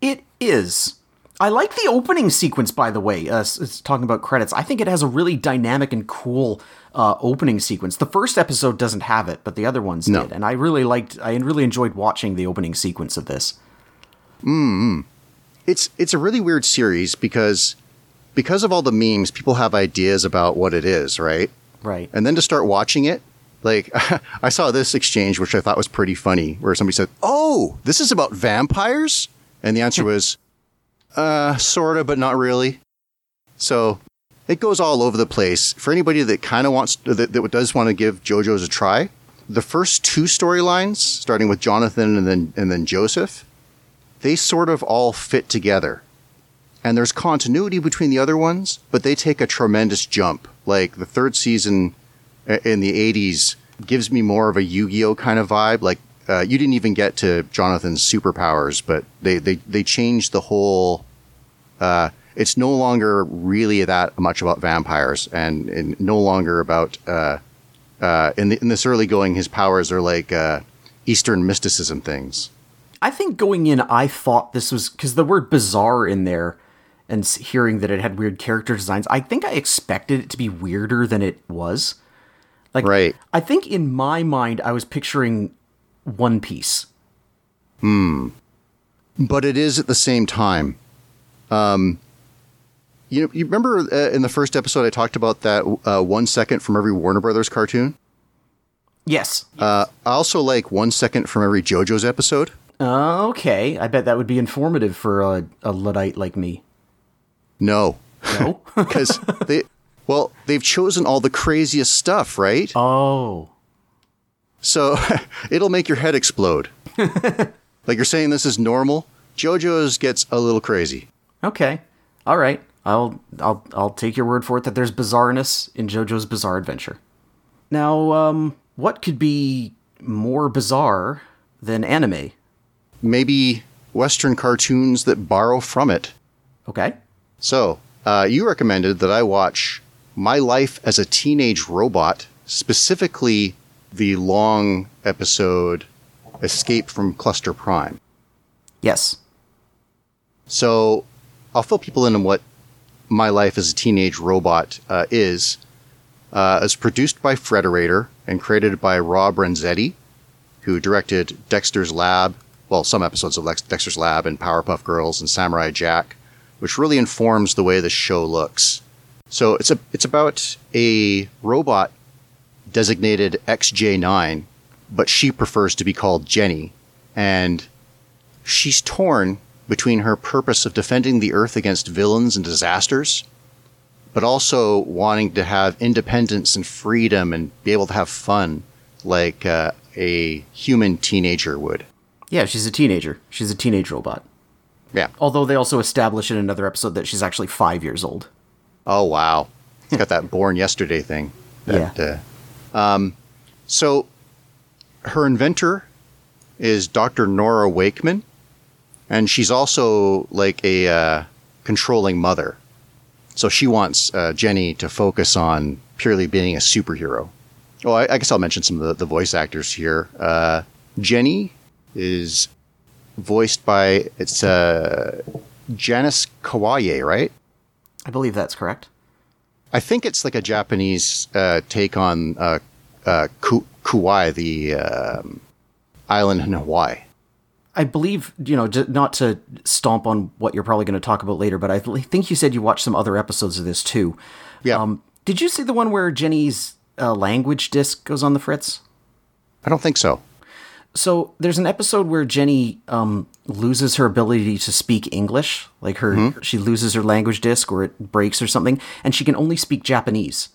A: It is. I like the opening sequence, by the way. Uh, it's talking about credits. I think it has a really dynamic and cool uh, opening sequence. The first episode doesn't have it, but the other ones
B: No.
A: did, and I really liked. I really enjoyed watching the opening sequence of this. Hmm.
B: It's it's a really weird series because because of all the memes, people have ideas about what it is, right?
A: Right.
B: And then to start watching it, like I saw this exchange which I thought was pretty funny, where somebody said, "Oh, this is about vampires," and the answer was, "Uh, sorta, but not really." So it goes all over the place. For anybody that kind of wants that, that does want to give JoJo's a try, the first two storylines, starting with Jonathan and then and then Joseph, they sort of all fit together and there's continuity between the other ones, but they take a tremendous jump. Like the third season in the 80s gives me more of a Yu-Gi-Oh kind of vibe. Like uh, you didn't even get to Jonathan's superpowers, but they they they changed the whole. Uh, it's no longer really that much about vampires, and, and no longer about uh, uh, in the, in this early going, his powers are like uh, Eastern mysticism things.
A: I think going in, I thought this was because the word bizarre in there, and hearing that it had weird character designs. I think I expected it to be weirder than it was. Like,
B: Right.
A: I think in my mind, I was picturing One Piece. Hmm.
B: But it is at the same time. Um, you know, you remember uh, in the first episode I talked about that uh, one second from every Warner Brothers cartoon.
A: Yes.
B: Uh, I also like one second from every JoJo's episode.
A: okay. I bet that would be informative for a, a Luddite like me.
B: No,
A: No?
B: because they well they've chosen all the craziest stuff, right?
A: oh.
B: So it'll make your head explode. like you're saying this is normal. JoJo's gets a little crazy.
A: Okay. All right. I'll I'll I'll take your word for it that there's bizarreness in JoJo's Bizarre Adventure. Now, um, what could be more bizarre than anime?
B: Maybe Western cartoons that borrow from it.
A: Okay.
B: So, uh, you recommended that I watch My Life as a Teenage Robot, specifically the long episode Escape from Cluster Prime.
A: Yes.
B: So, I'll fill people in on what My Life as a Teenage Robot uh, is. Uh, it's produced by Frederator and created by Rob Renzetti, who directed Dexter's Lab, well, some episodes of Lex- Dexter's Lab and Powerpuff Girls and Samurai Jack, which really informs the way the show looks. So it's a it's about a robot designated XJ9, but she prefers to be called Jenny, and she's torn between her purpose of defending the Earth against villains and disasters, but also wanting to have independence and freedom and be able to have fun like uh, a human teenager would.
A: Yeah, she's a teenager. She's a teenage robot.
B: Yeah.
A: Although they also establish in another episode that she's actually five years old.
B: Oh wow, it's got that born yesterday thing. That,
A: Yeah.
B: Uh, um, so her inventor is Dr. Nora Wakeman, and she's also like a uh, controlling mother. So she wants uh, Jenny to focus on purely being a superhero. Oh, I, I guess I'll mention some of the, the voice actors here. Uh, Jenny is voiced by it's uh, Janice Kawaye, right?
A: I believe that's correct.
B: I think it's like a Japanese uh, take on uh, uh, Ku- Kauai, the um, island in Hawaii.
A: I believe, you know, not to stomp on what you're probably going to talk about later, but I think you said you watched some other episodes of this too.
B: Yeah,
A: Um, did you see the one where Jenny's uh, language disc goes on the fritz?
B: I don't think so.
A: So there's an episode where Jenny um, loses her ability to speak English, like her mm-hmm. she loses her language disc or it breaks or something, and she can only speak Japanese.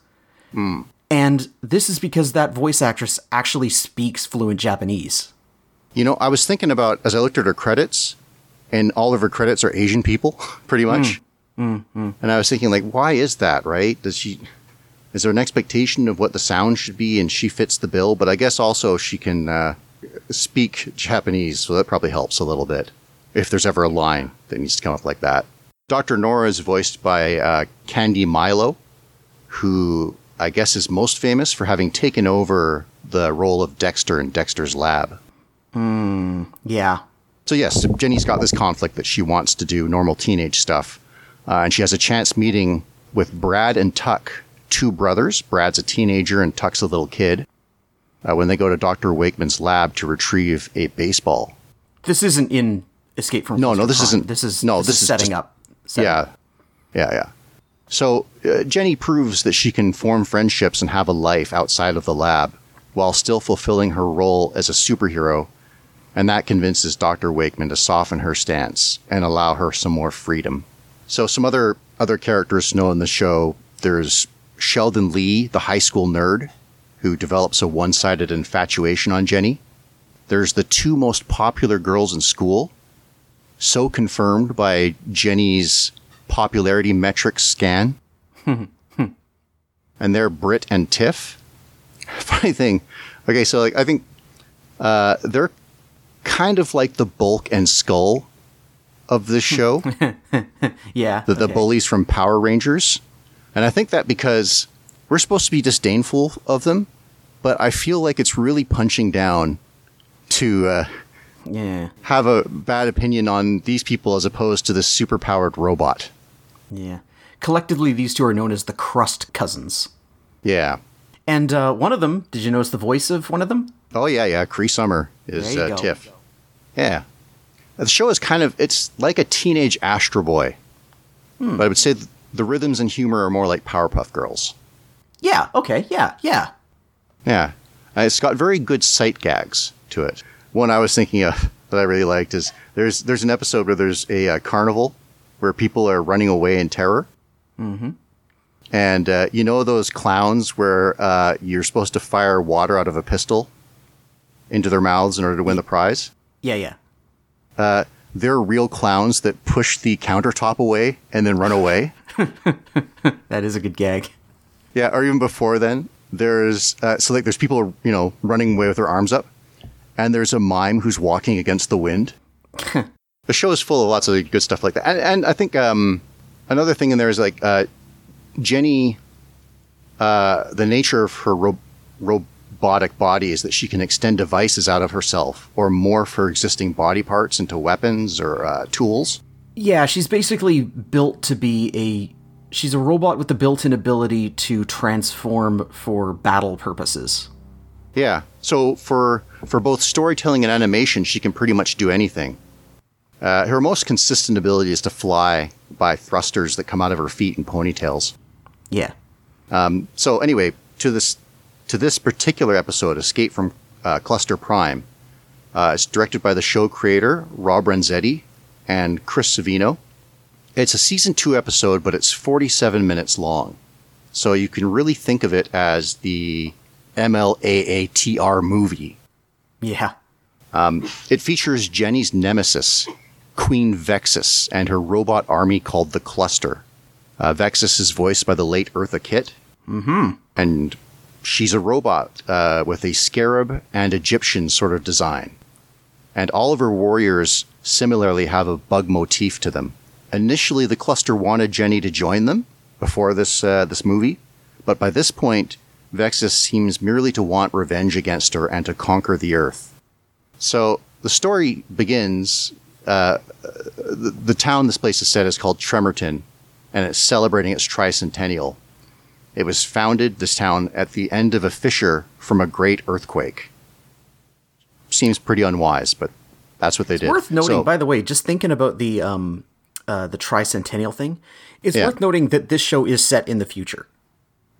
A: Hmm. And this is because that voice actress actually speaks fluent Japanese.
B: You know, I was thinking about as I looked at her credits, and all of her credits are Asian people, pretty much. Hmm. Hmm, and I was thinking, like, why is that? Right? Does she? Is there an expectation of what the sound should be, and she fits the bill? But I guess also she can uh, speak Japanese, so that probably helps a little bit. If there's ever a line that needs to come up like that. Dr. Nora is voiced by uh, Candy Milo, who I guess is most famous for having taken over the role of Dexter in Dexter's Lab.
A: Yeah.
B: So yes, Jenny's got this conflict that she wants to do normal teenage stuff, uh, and she has a chance meeting with Brad and Tuck, two brothers. Brad's a teenager and Tuck's a little kid. Uh, when they go to Doctor Wakeman's lab to retrieve a baseball.
A: This isn't in Escape from
B: No, no, this isn't-
A: This is
B: no,
A: this,
B: this
A: is
B: is
A: setting
B: just-
A: up. setting
B: Yeah, yeah, yeah. So uh, Jenny proves that she can form friendships and have a life outside of the lab while still fulfilling her role as a superhero, and that convinces Dr. Wakeman to soften her stance and allow her some more freedom. So some other other characters know in the show. There's Sheldon Lee, the high school nerd, who develops a one-sided infatuation on Jenny. There's the two most popular girls in school, so confirmed by Jenny's popularity metrics scan. and they're Brit and Tiff. Funny thing. Okay, so like I think uh, they're kind of like the bulk and skull of this show.
A: Yeah.
B: the, the
A: okay.
B: bullies from Power Rangers. And I think that because we're supposed to be disdainful of them, but I feel like it's really punching down to uh,
A: Yeah.
B: have a bad opinion on these people as opposed to this superpowered robot.
A: Yeah. Collectively, these two are known as the Crust Cousins.
B: Yeah.
A: And uh, one of them, did you notice the voice of one of them?
B: Oh yeah, yeah. Cree Summer is uh. Tiff. Yeah. The show is kind of it's like a teenage Astro Boy,
A: Hmm.
B: but I would say the rhythms and humor are more like Powerpuff Girls.
A: Yeah. Okay. Yeah. Yeah.
B: Yeah, Uh, it's got very good sight gags to it. One I was thinking of that I really liked is there's there's an episode where there's a uh, carnival where people are running away in terror. Mm-hmm. And uh, you know those clowns where uh, you're supposed to fire water out of a pistol into their mouths in order to win the prize?
A: Yeah. Yeah.
B: They're real clowns that push the countertop away and then run away.
A: That is a good gag.
B: Yeah, or even before then, there's uh, so like there's people you know running away with their arms up, and there's a mime who's walking against the wind. the show is full of lots of good stuff like that, and, and I think um, another thing in there is like uh, Jenny, uh, the nature of her ro- robotic body is that she can extend devices out of herself or morph her existing body parts into weapons or uh, tools.
A: Yeah, she's basically built to be a. She's a robot with the built-in ability to transform for battle purposes.
B: Yeah. So for for both storytelling and animation, she can pretty much do anything. Uh, her most consistent ability is to fly by thrusters that come out of her feet and ponytails.
A: Yeah.
B: So anyway, to this to this particular episode, Escape from uh, Cluster Prime, uh, it's directed by the show creator Rob Renzetti and Chris Savino. It's a season two episode, but it's 47 minutes long, so you can really think of it as the MLAATR movie.
A: Yeah.
B: It features Jenny's nemesis, Queen Vexus, and her robot army called the Cluster. Uh, Vexus is voiced by the late Eartha Kitt. Mm-hmm. And she's a robot uh, with a scarab and Egyptian sort of design. And all of her warriors similarly have a bug motif to them. Initially, the Cluster wanted Jenny to join them before this uh, this movie, but by this point, Vexus seems merely to want revenge against her and to conquer the Earth. So the story begins. Uh, the, the town this place is set is called Tremerton, and it's celebrating its tricentennial. It was founded, this town, at the end of a fissure from a great earthquake. Seems pretty unwise, but that's what they did.
A: Worth noting,
B: So-
A: by the way, just thinking about the um, uh, the tricentennial thing, it's
B: Yeah.
A: worth noting that this show is set in the future.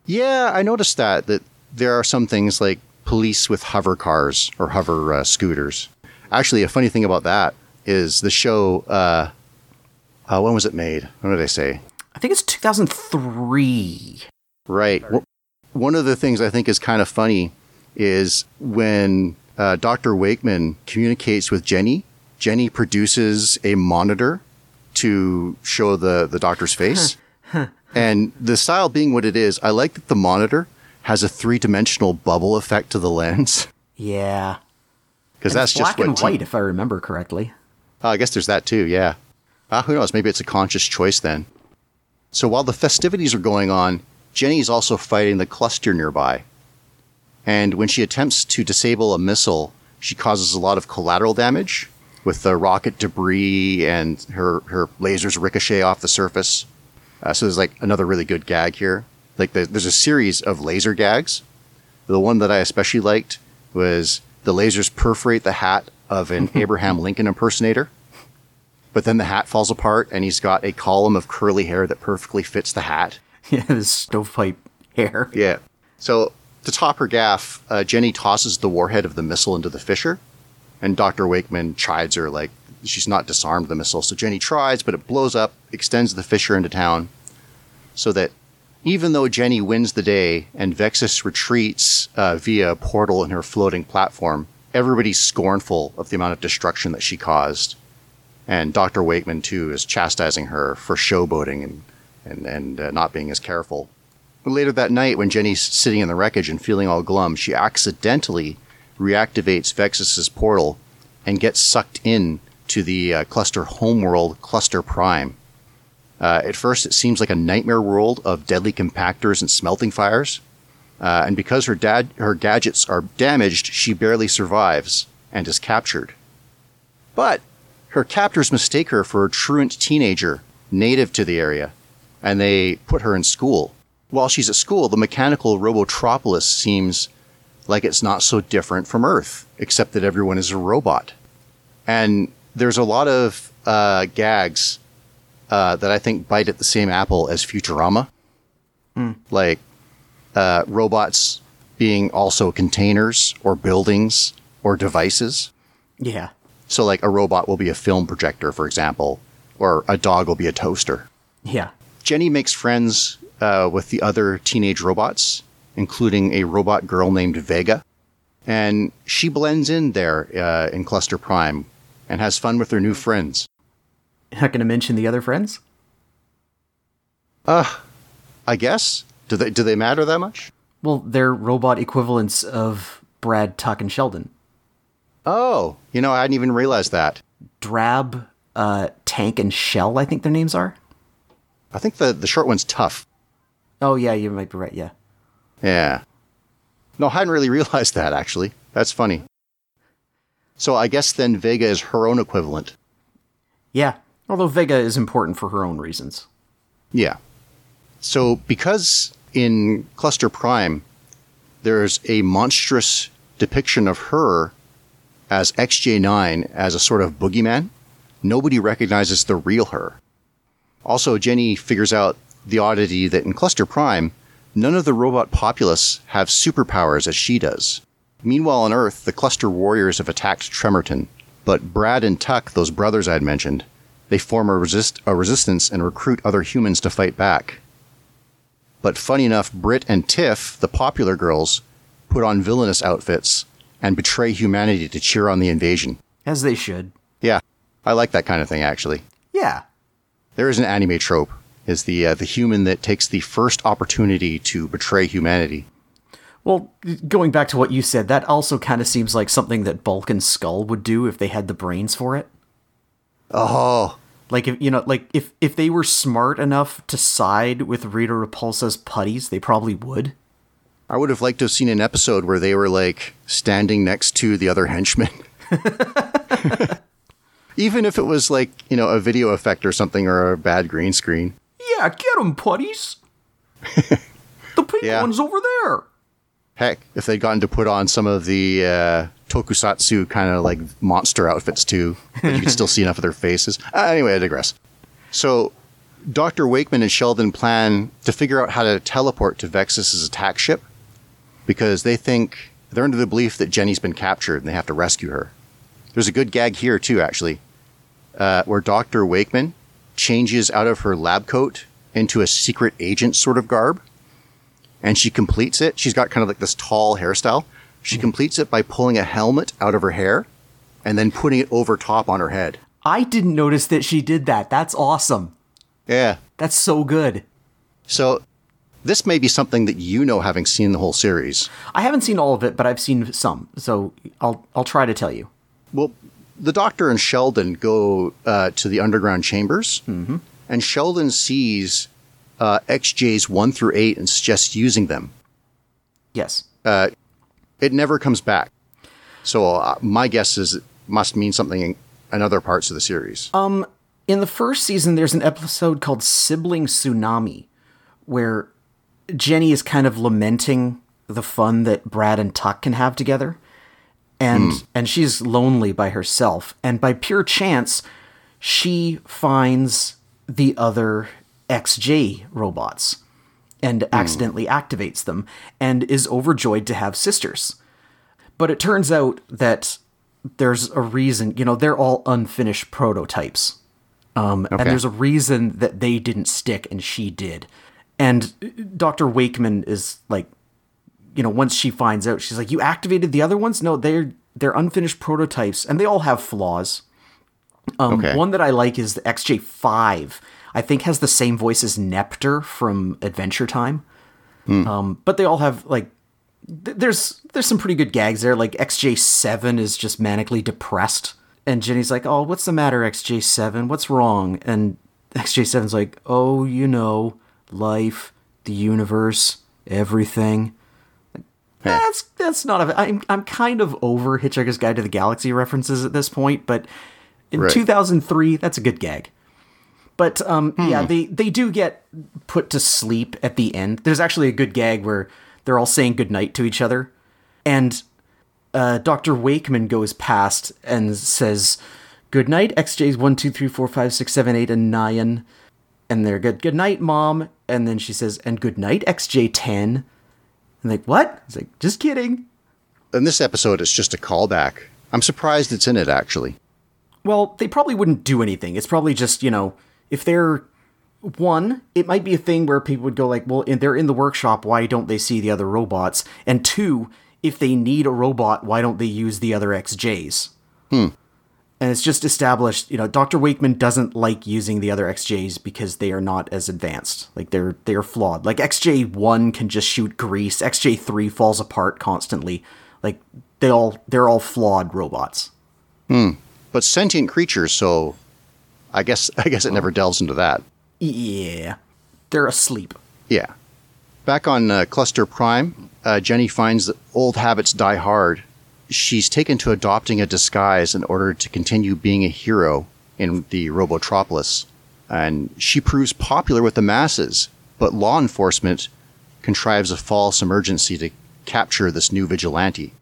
B: Yeah, I noticed that that there are some things like police with hover cars or hover uh, scooters. Actually, a funny thing about that is the show. Uh, uh, when was it made? What did I say?
A: I think it's 2003.
B: Right. One of the things I think is kind of funny is when uh, Dr. Wakeman communicates with Jenny. Jenny produces a monitor to show the the doctor's face, and the style being what it is, I like that the monitor has a three dimensional bubble effect to the lens
A: Yeah.
B: because that's
A: it's
B: just
A: black
B: what
A: and
B: T-
A: white, if I remember correctly.
B: Oh, I guess there's that too, yeah. Uh, who knows? Maybe it's a conscious choice then. So while the festivities are going on, Jenny is also fighting the cluster nearby. And when she attempts to disable a missile, she causes a lot of collateral damage with the rocket debris and her, her lasers ricochet off the surface. Uh, so there's like another really good gag here. Like the, there's a series of laser gags. The one that I especially liked was the lasers perforate the hat of an Abraham Lincoln impersonator. But then the hat falls apart and he's got a column of curly hair that perfectly fits the hat.
A: Yeah, this stovepipe hair.
B: Yeah. So to top her gaff, uh, Jenny tosses the warhead of the missile into the fissure, and Dr. Wakeman chides her like she's not disarmed the missile. So Jenny tries, but it blows up, extends the fissure into town, so that even though Jenny wins the day and Vexus retreats uh, via a portal in her floating platform, everybody's scornful of the amount of destruction that she caused. And Dr. Wakeman, too, is chastising her for showboating and, and, and uh, not being as careful. But later that night, when Jenny's sitting in the wreckage and feeling all glum, she accidentally reactivates Vexus's portal and gets sucked in to the uh, cluster homeworld, Cluster Prime. Uh, at first, it seems like a nightmare world of deadly compactors and smelting fires. Uh, and because her dad, her gadgets are damaged, she barely survives and is captured. But her captors mistake her for a truant teenager native to the area, and they put her in school. While she's at school, the mechanical Robotropolis seems like it's not so different from Earth, except that everyone is a robot. And there's a lot of uh, gags uh, that I think bite at the same apple as Futurama. Like uh, robots being also containers or buildings or devices.
A: Yeah.
B: So, like, a robot will be a film projector, for example, or a dog will be a toaster.
A: Yeah.
B: Jenny makes friends uh, with the other teenage robots, including a robot girl named Vega. And she blends in there uh, in Cluster Prime and has fun with her new friends.
A: Not going to mention the other friends?
B: Uh, I guess. Do they, do they matter that much?
A: Well, they're robot equivalents of Brad, Tuck, and Sheldon.
B: Oh, you know, I hadn't even realized that.
A: Drab, uh, Tank, and Shell, I think their names are.
B: I think the, the short one's tough.
A: Oh, yeah, you might be right, yeah.
B: Yeah. No, I hadn't really realized that, actually. That's funny. So I guess then Vega is her own equivalent.
A: Yeah, although Vega is important for her own reasons.
B: Yeah. So because in Cluster Prime, there's a monstrous depiction of her as XJ9 as a sort of boogeyman, nobody recognizes the real her. Also, Jenny figures out the oddity that in Cluster Prime, none of the robot populace have superpowers as she does. Meanwhile, on Earth, the cluster warriors have attacked Tremerton, but Brad and Tuck, those brothers I'd mentioned, they form a, resist- a resistance and recruit other humans to fight back. But funny enough, Brit and Tiff, the popular girls, put on villainous outfits and betray humanity to cheer on the invasion.
A: As they should.
B: Yeah, I like that kind of thing actually.
A: Yeah.
B: There is an anime trope: is the uh, the human that takes the first opportunity to betray humanity.
A: Well, going back to what you said, that also kind of seems like something that Bulk and Skull would do if they had the brains for it.
B: Oh,
A: Like if you know, like if if they were smart enough to side with Rita Repulsa's putties, they probably would.
B: I would have liked to have seen an episode where they were like standing next to the other henchmen. Even if it was like, you know, a video effect or something or a bad green screen.
A: Yeah, get them putties. the pink
B: Yeah.
A: one's over there.
B: Heck, if they'd gotten to put on some of the uh, tokusatsu kind of like monster outfits too, but you could still see enough of their faces. Uh, anyway, I digress. So, Dr. Wakeman and Sheldon plan to figure out how to teleport to Vexus's attack ship because they think they're under the belief that Jenny's been captured and they have to rescue her. There's a good gag here too, actually, uh, where Dr. Wakeman changes out of her lab coat into a secret agent sort of garb and she completes it. She's got kind of like this tall hairstyle. She completes it by pulling a helmet out of her hair and then putting it over top on her head.
A: I didn't notice that she did that. That's awesome.
B: Yeah.
A: That's so good.
B: So this may be something that you know having seen the whole series.
A: I haven't seen all of it, but I've seen some, so I'll I'll try to tell you.
B: Well, the Doctor and Sheldon go uh, to the underground chambers, and Sheldon sees uh, XJs 1 through 8 and suggests using them.
A: Yes.
B: It never comes back. So uh, my guess is it must mean something in, in other parts of the series.
A: In the first season, there's an episode called Sibling Tsunami, where Jenny is kind of lamenting the fun that Brad and Tuck can have together. And and she's lonely by herself. And by pure chance, she finds the other XJ robots and accidentally activates them and is overjoyed to have sisters. But it turns out that there's a reason, you know, they're all unfinished prototypes. Um, And there's a reason that they didn't stick and she did. And Dr. Wakeman is like, you know, once she finds out, she's like, "You activated the other ones? No, they're they're unfinished prototypes, and they all have flaws. Um,
B: Okay.
A: One that I like is the XJ5. I think has the same voice as NEPTR from Adventure Time. Um, but they all have like th- there's there's some pretty good gags there. Like XJ7 is just manically depressed And Jenny's like, "Oh, what's the matter, XJ7? What's wrong?" And XJ7's like, "Oh, you know, life, the universe, everything." That's that's not a. I'm I'm kind of over Hitchhiker's Guide to the Galaxy references at this point, but in
B: Right.
A: 2003, that's a good gag. But um, yeah, they they do get put to sleep at the end. There's actually a good gag where they're all saying goodnight to each other, and uh, Doctor Wakeman goes past and says, "Good night, XJ's one, two, three, four, five, six, seven, eight, and nine. And they're good. Good night, mom. And then she says, "And good night, XJ ten. And like, what? It's like, just kidding.
B: In this episode, it's just a callback. I'm surprised it's in it, actually.
A: Well, they probably wouldn't do anything. It's probably just, you know, if they're one, it might be a thing where people would go like, well, they're in the workshop, why don't they see the other robots? And two, if they need a robot, why don't they use the other XJs? Hmm. And it's just established, you know, Dr. Wakeman doesn't like using the other XJs because they are not as advanced. Like they're they're flawed. Like XJ1 can just shoot grease. XJ3 falls apart constantly. Like they all they're all flawed robots.
B: But sentient creatures, so I guess I guess it never delves into that.
A: Yeah. They're asleep.
B: Yeah. Back on uh, Cluster Prime, uh, Jenny finds that old habits die hard. She's taken to adopting a disguise in order to continue being a hero in the Robotropolis. And she proves popular with the masses, but law enforcement contrives a false emergency to capture this new vigilante.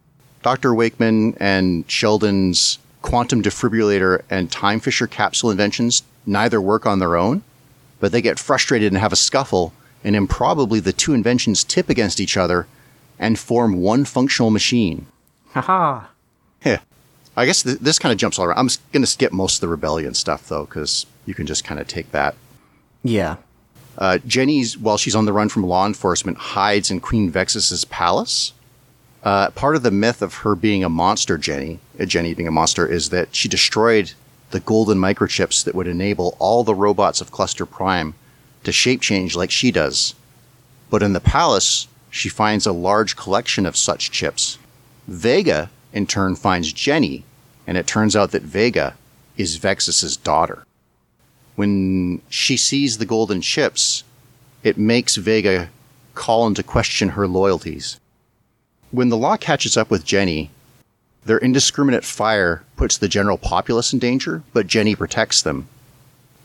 B: Dr. Wakeman and Sheldon's quantum defibrillator and time fissure capsule inventions neither work on their own, but they get frustrated and have a scuffle, and improbably the two inventions tip against each other and form one functional machine.
A: Haha.
B: Yeah. I guess th- this kind of jumps all around. I'm going to skip most of the rebellion stuff, though, because you can just kind of take that.
A: Yeah.
B: Uh, Jenny's, while she's on the run from law enforcement, hides in Queen Vexus's palace. Uh, part of the myth of her being a monster, Jenny, uh, Jenny being a monster, is that she destroyed the golden microchips that would enable all the robots of Cluster Prime to shape change like she does. But in the palace, she finds a large collection of such chips. Vega, in turn, finds Jenny, and it turns out that Vega is Vexus's daughter when she sees the golden chips, it makes Vega call into question her loyalties. When the law catches up with Jenny, their indiscriminate fire puts the general populace in danger, but Jenny protects them.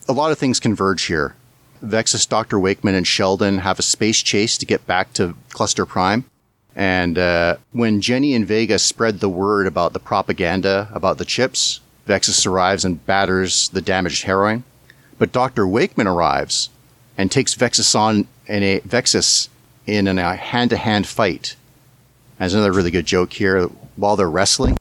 B: A lot of things converge here. Vexus, Dr. Wakeman, and Sheldon have a space chase to get back to Cluster Prime. And uh, when Jenny and Vega spread the word about the propaganda about the chips, Vexus arrives and batters the damaged heroine. But Dr. Wakeman arrives and takes Vexus on in a Vexus in a hand-to-hand fight. There's another really good joke here. While they're wrestling,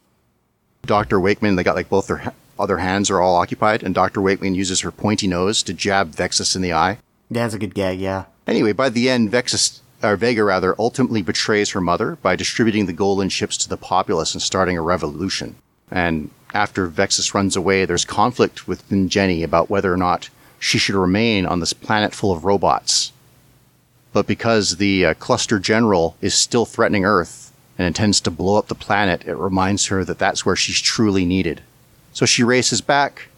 B: Dr. Wakeman, they got like both their other hands are all occupied, and Dr. Wakeman uses her pointy nose to jab Vexus in the eye.
A: That's a good gag, yeah.
B: Anyway, by the end, Vexus, or Vega rather, ultimately betrays her mother by distributing the golden chips to the populace and starting a revolution. And after Vexus runs away, there's conflict within Jenny about whether or not she should remain on this planet full of robots. But because the uh, cluster general is still threatening Earth and intends to blow up the planet, it reminds her that that's where she's truly needed. So she races back,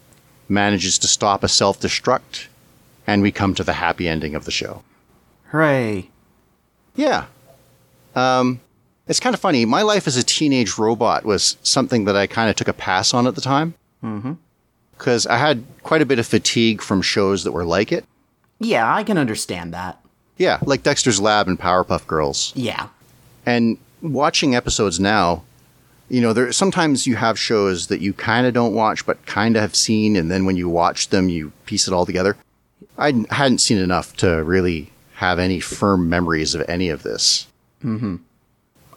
B: manages to stop a self destruct, and we come to the happy ending of the show.
A: Hooray.
B: Yeah. Um, it's kind of funny. My life as a teenage robot was something that I kind of took a pass on at the time. Mm-hmm. Because I had quite a bit of fatigue from shows that were like it.
A: Yeah, I can understand that.
B: Yeah, like Dexter's Lab and Powerpuff Girls.
A: Yeah.
B: And watching episodes now, you know, there sometimes you have shows that you kind of don't watch but kind of have seen, and then when you watch them, you piece it all together. I hadn't seen enough to really have any firm memories of any of this. Mm-hmm.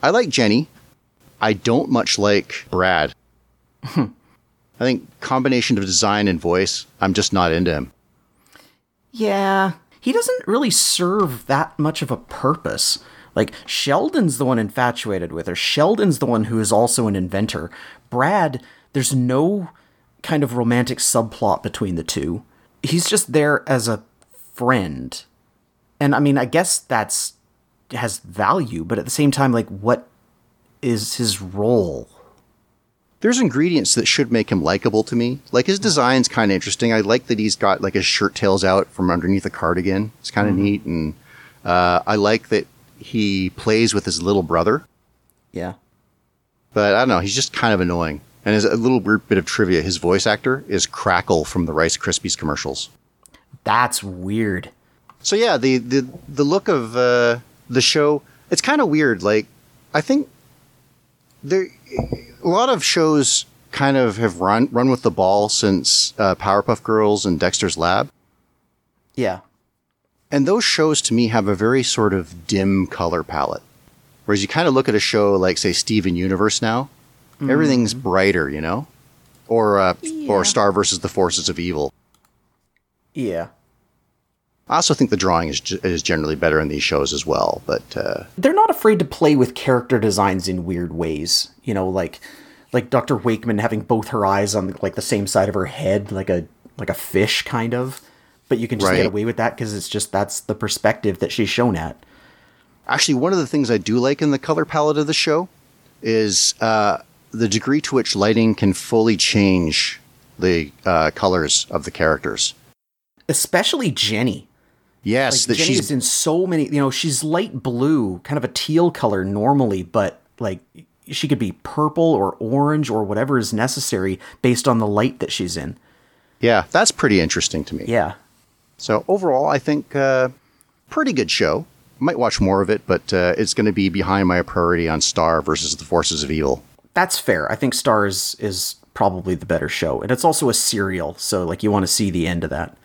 B: I like Jenny. I don't much like Brad. I think combination of design and voice, I'm just not into him.
A: Yeah. He doesn't really serve that much of a purpose. Like, Sheldon's the one infatuated with her. Sheldon's the one who is also an inventor. Brad, there's no kind of romantic subplot between the two. He's just there as a friend. And I mean, I guess that's has value, but at the same time, like, what is his role?
B: There's ingredients that should make him likable to me. Like his design's kind of interesting. I like that he's got like his shirt tails out from underneath a cardigan. It's kind of neat, and uh, I like that he plays with his little brother.
A: Yeah.
B: But I don't know, he's just kind of annoying. And as a little weird bit of trivia, his voice actor is Crackle from the Rice Krispies commercials.
A: That's weird.
B: So yeah, the the the look of uh, the show, it's kind of weird. Like I think there a lot of shows kind of have run run with the ball since uh, Powerpuff Girls and Dexter's Lab,
A: Yeah.
B: and those shows to me have a very sort of dim color palette. Whereas you kind of look at a show like say Steven Universe now, everything's brighter, you know, or uh,
A: Yeah.
B: or Star versus the Forces of Evil.
A: Yeah.
B: I also think the drawing is is generally better in these shows as well, but. Uh,
A: They're not afraid to play with character designs in weird ways. You know, like like Dr. Wakeman having both her eyes on like the same side of her head, like a like a fish kind of. But you can just
B: Right.
A: get away with that because it's just that's the perspective that she's shown at.
B: Actually, one of the things I do like in the color palette of the show is uh, the degree to which lighting can fully change the uh, colors of the characters.
A: Especially Jenny.
B: Yes,
A: Like
B: that
A: Jenny
B: she's
A: is in so many. You know, she's light blue, kind of a teal color normally, but like she could be purple or orange or whatever is necessary based on the light that she's in.
B: yeah, that's pretty interesting to me.
A: Yeah.
B: So overall, I think uh, pretty good show. Might watch more of it, but uh, it's going to be behind my priority on Star versus the Forces of Evil.
A: That's fair. I think Stars is probably the better show, and it's also a serial, so like you want to see the end of that.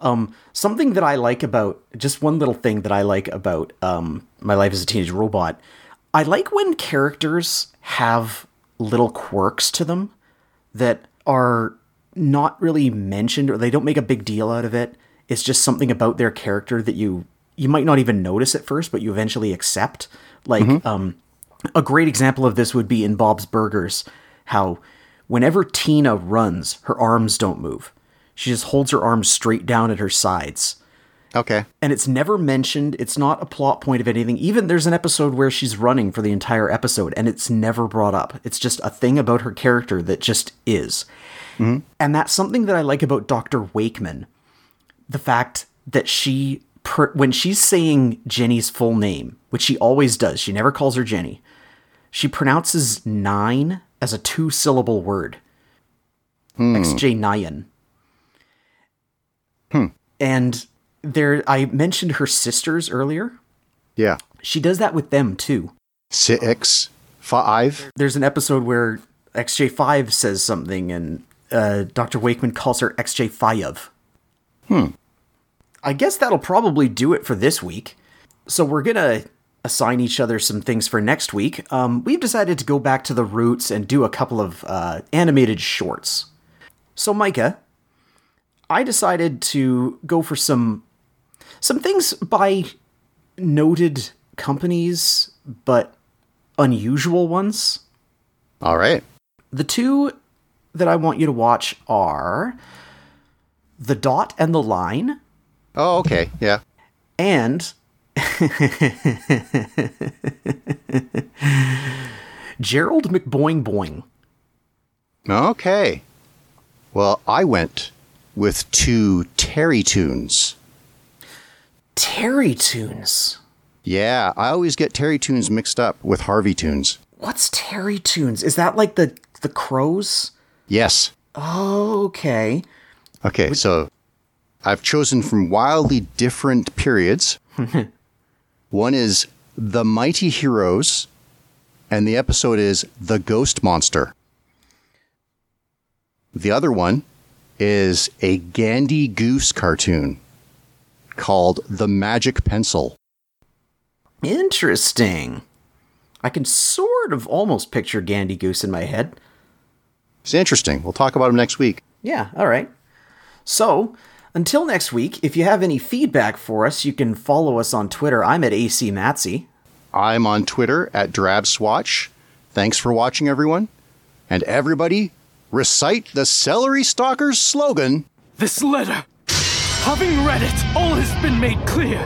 A: Um, something that I like about just one little thing that I like about um, my life as a teenage robot, I like when characters have little quirks to them that are not really mentioned or they don't make a big deal out of it. It's just something about their character that you you might not even notice at first, but you eventually accept. Like um, a great example of this would be in Bob's Burgers, how whenever Tina runs, her arms don't move. She just holds her arms straight down at her sides.
B: Okay.
A: And it's never mentioned. It's not a plot point of anything. Even there's an episode where she's running for the entire episode and it's never brought up. It's just a thing about her character that just is. Hmm. And that's something that I like about Dr. Wakeman. The fact that she, pr- when she's saying Jenny's full name, which she always does, she never calls her Jenny, she pronounces nine as a two syllable word. XJ Nyan. And there, I mentioned her sisters earlier.
B: Yeah.
A: She does that with them too.
B: Six, five.
A: There's an episode where XJ5 says something and uh, Dr. Wakeman calls her XJ5. Hmm. I guess that'll probably do it for this week. So we're going to assign each other some things for next week. Um, we've decided to go back to the roots and do a couple of uh, animated shorts. So, Micah, I decided to go for some some things by noted companies, but unusual ones.
B: All right.
A: The two that I want you to watch are The Dot and the Line
B: Oh, okay. Yeah.
A: and Gerald McBoing Boing.
B: Okay. Well, I went with two Terrytoons.
A: Terry Tunes.
B: Yeah, I always get Terrytoons mixed up with Harveytoons.
A: What's Terrytoons? Is that like the the crows?
B: Yes.
A: Okay.
B: Okay, so I've chosen from wildly different periods. One is The Mighty Heroes, and the episode is The Ghost Monster. The other one is a Gandy Goose cartoon called The Magic Pencil.
A: Interesting. I can sort of almost picture Gandy Goose in my head.
B: It's interesting. We'll talk about him next week.
A: Yeah, all right. So, until next week, if you have any feedback for us, you can follow us on Twitter. I'm at AC Matsy.
B: I'm on Twitter at DrabSwatch. Thanks for watching, everyone. And everybody, recite the Celery Stalkers slogan.
C: This letter. Having read it, all has been made clear.